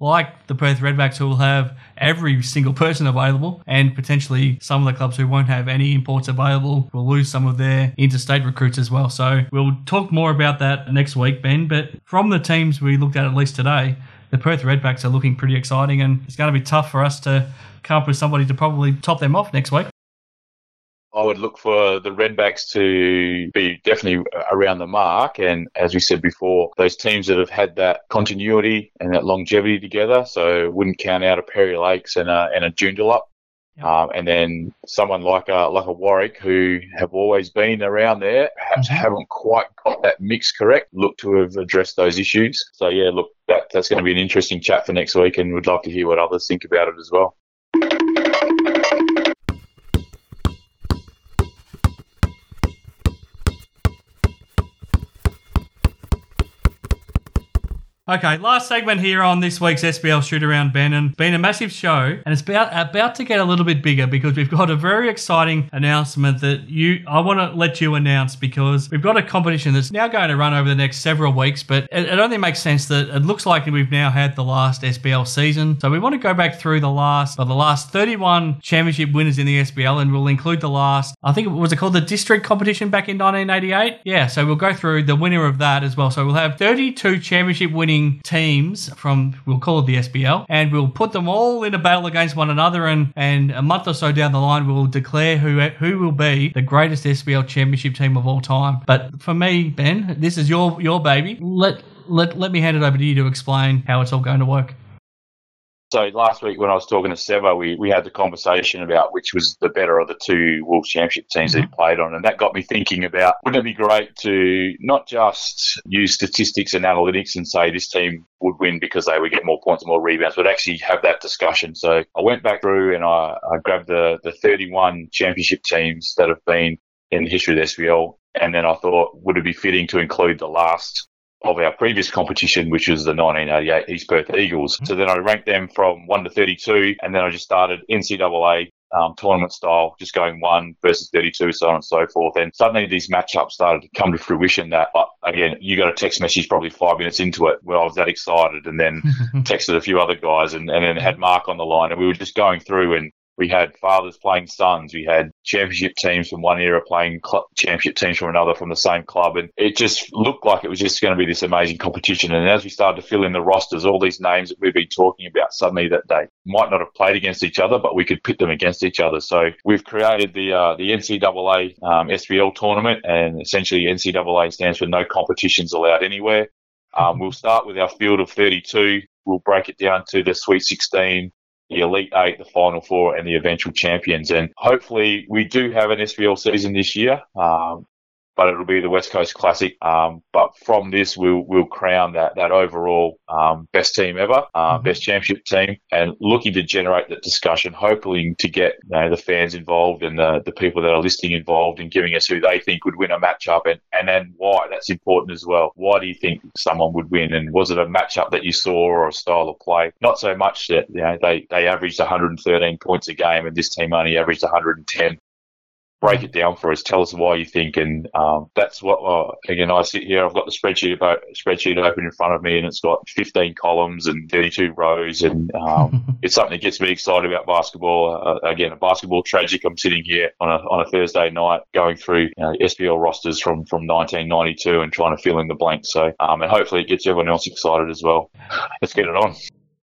like the Perth Redbacks, who will have every single person available, and potentially some of the clubs who won't have any imports available will lose some of their interstate recruits as well. So we'll talk more about that next week, Ben. But from the teams we looked at at least today, the Perth Redbacks are looking pretty exciting, and it's going to be tough for us to come up with somebody to probably top them off next week. I would look for the Redbacks to be definitely around the mark. And as we said before, those teams that have had that continuity and that longevity together, so wouldn't count out a Perry Lakes and a, and a Joondalup. Yep. Um, and then someone like a like a Warwick who have always been around there, perhaps Mhm. haven't quite got that mix correct. Look to have addressed those issues. So yeah, look, that that's going to be an interesting chat for next week, and we'd love to hear what others think about it as well. Okay, last segment here on this week's SBL Shoot Around Ben, and been a massive show, and it's about about to get a little bit bigger because we've got a very exciting announcement that you I want to let you announce because we've got a competition that's now going to run over the next several weeks, but it, it only makes sense that it looks like we've now had the last SBL season, so we want to go back through the last of the last 31 championship winners in the SBL, and we'll include the last I think it was it called the district competition back in 1988. Yeah, so we'll go through the winner of that as well. So we'll have 32 championship winning teams from we'll call it the SBL, and we'll put them all in a battle against one another. And and a month or so down the line, we'll declare who who will be the greatest SBL championship team of all time. But for me, Ben, this is your your baby. Let let let me hand it over to you to explain how it's all going to work. So last week when I was talking to Seva, we, we had the conversation about which was the better of the two Wolves Championship teams that he mm-hmm. played on. And that got me thinking about wouldn't it be great to not just use statistics and analytics and say this team would win because they would get more points and more rebounds, but actually have that discussion. So I went back through and I, I grabbed the, the 31 championship teams that have been in the history of the SBL. And then I thought, would it be fitting to include the last of our previous competition, which was the 1988 East Perth Eagles. So then I ranked them from 1 to 32, and then I just started NCAA um, tournament style, just going one versus 32, so on and so forth. And suddenly these matchups started to come to fruition that, but again, you got a text message probably five minutes into it where I was that excited and then texted a few other guys and, and then had Mark on the line and we were just going through and we had fathers playing sons. We had championship teams from one era playing club, championship teams from another from the same club. And it just looked like it was just going to be this amazing competition. And as we started to fill in the rosters, all these names that we've been talking about, suddenly that they might not have played against each other, but we could pit them against each other. So we've created the uh, the NCAA um, SBL tournament, and essentially NCAA stands for no competitions allowed anywhere. Um, we'll start with our field of 32. We'll break it down to the Sweet 16, the Elite Eight, the Final Four, and the eventual champions. And hopefully, we do have an SBL season this year. Um, but it'll be the West Coast Classic. Um, but from this, we'll we'll crown that that overall um, best team ever, uh, best championship team, and looking to generate that discussion, hoping to get you know, the fans involved and the, the people that are listening involved in giving us who they think would win a matchup and, and then why. That's important as well. Why do you think someone would win? And was it a matchup that you saw or a style of play? Not so much that you know they, they averaged 113 points a game and this team only averaged 110 break it down for us. Tell us why you think, and um, that's what. Uh, again, I sit here. I've got the spreadsheet about spreadsheet open in front of me, and it's got 15 columns and 32 rows, and um, it's something that gets me excited about basketball. Uh, again, a basketball tragic. I'm sitting here on a on a Thursday night going through you know, SBL rosters from from 1992 and trying to fill in the blanks. So, um, and hopefully, it gets everyone else excited as well. Let's get it on.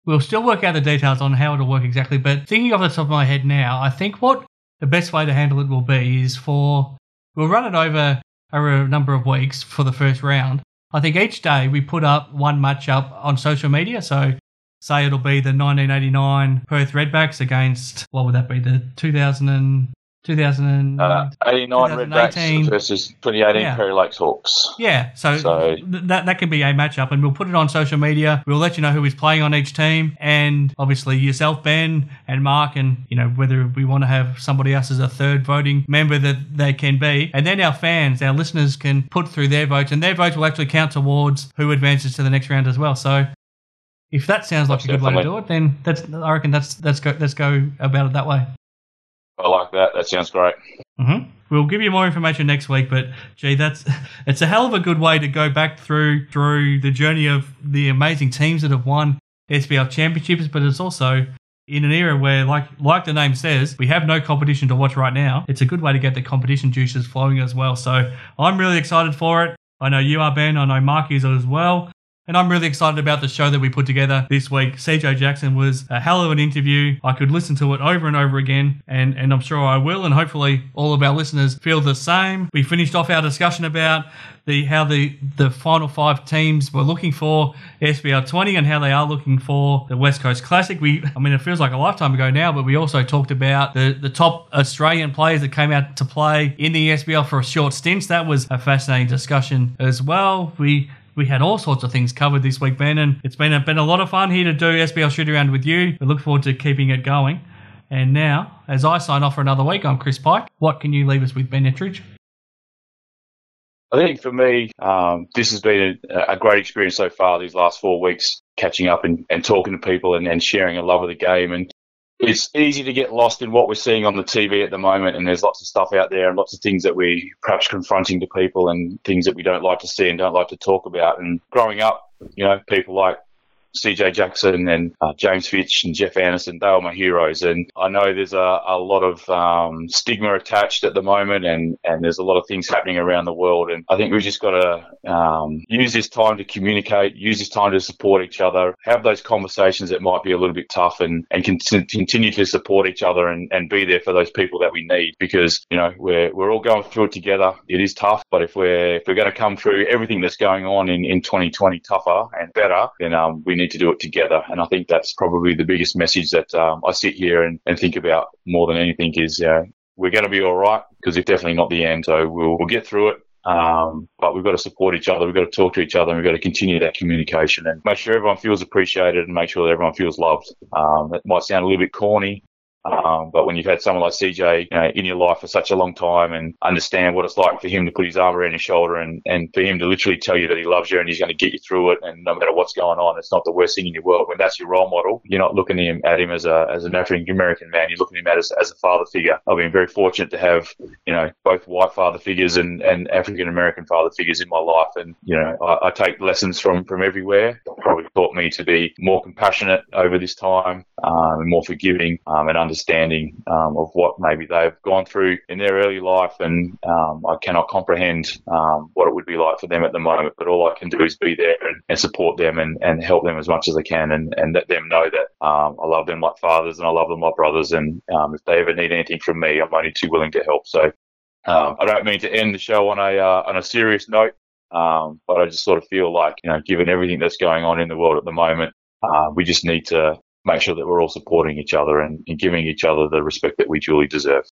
We'll still work out the details on how it'll work exactly, but thinking off the top of my head now, I think what the best way to handle it will be is for we'll run it over a number of weeks for the first round. I think each day we put up one matchup on social media. So say it'll be the 1989 Perth Redbacks against what would that be the 2000 and 2000 uh, 89 Redbacks versus 2018 yeah. Perry Lakes Hawks. Yeah, so, so th- that that can be a matchup, and we'll put it on social media. We'll let you know who is playing on each team, and obviously yourself, Ben, and Mark, and you know whether we want to have somebody else as a third voting member that they can be, and then our fans, our listeners, can put through their votes, and their votes will actually count towards who advances to the next round as well. So. If that sounds like Most a good definitely. way to do it, then that's I reckon that's let's go let's go about it that way. I like that. That sounds great. Mm-hmm. We'll give you more information next week, but gee, that's it's a hell of a good way to go back through through the journey of the amazing teams that have won SBL championships. But it's also in an era where, like like the name says, we have no competition to watch right now. It's a good way to get the competition juices flowing as well. So I'm really excited for it. I know you are, Ben. I know Mark is as well. And I'm really excited about the show that we put together this week. CJ Jackson was a hell of an interview. I could listen to it over and over again, and, and I'm sure I will. And hopefully, all of our listeners feel the same. We finished off our discussion about the how the, the final five teams were looking for SBL 20 and how they are looking for the West Coast Classic. We, I mean, it feels like a lifetime ago now, but we also talked about the, the top Australian players that came out to play in the SBL for a short stint. That was a fascinating discussion as well. We we had all sorts of things covered this week, Ben, and it's been a, been a lot of fun here to do SBL Shoot Around with you. We look forward to keeping it going. And now, as I sign off for another week, I'm Chris Pike. What can you leave us with, Ben Ettridge? I think for me, um, this has been a, a, great experience so far these last four weeks, catching up and, and talking to people and, and sharing a love of the game. And it's easy to get lost in what we're seeing on the TV at the moment, and there's lots of stuff out there and lots of things that we perhaps confronting to people and things that we don't like to see and don't like to talk about. And growing up, you know, people like CJ Jackson and uh, James Fitch and Jeff Anderson, they were my heroes. And I know there's a, a lot of um, stigma attached at the moment and, and there's a lot of things happening around the world. And I think we've just got to um, use this time to communicate, use this time to support each other, have those conversations that might be a little bit tough and, and con- continue to support each other and, and be there for those people that we need because, you know, we're, we're all going through it together. It is tough, but if we're, if we're going to come through everything that's going on in, in 2020 tougher and better, then um, we need to do it together. And I think that's probably the biggest message that um, I sit here and, and think about more than anything is uh, we're going to be all right because it's definitely not the end. So we'll, we'll get through it. Um, but we've got to support each other. We've got to talk to each other. And we've got to continue that communication and make sure everyone feels appreciated and make sure that everyone feels loved. Um, that might sound a little bit corny, Um, but when you've had someone like CJ you know, in your life for such a long time and understand what it's like for him to put his arm around your shoulder and, and for him to literally tell you that he loves you and he's going to get you through it and no matter what's going on, it's not the worst thing in your world. When that's your role model, you're not looking at him, at him as a as an African American man. You're looking at him as, as a father figure. I've been very fortunate to have you know both white father figures and, and African American father figures in my life, and you know I, I take lessons from from everywhere. Probably taught me to be more compassionate over this time, um, and more forgiving um, and understanding um, of what maybe they've gone through in their early life, and um, I cannot comprehend um, what it would be like for them at the moment. But all I can do is be there and, and support them and, and help them as much as I can, and, and let them know that um, I love them like fathers and I love them like brothers, and if they ever need anything from me, I'm only too willing to help. So. I don't mean to end the show on a uh, on a serious note, um, but I just sort of feel like, you know, given everything that's going on in the world at the moment, uh, we just need to make sure that we're all supporting each other and, and giving each other the respect that we truly deserve.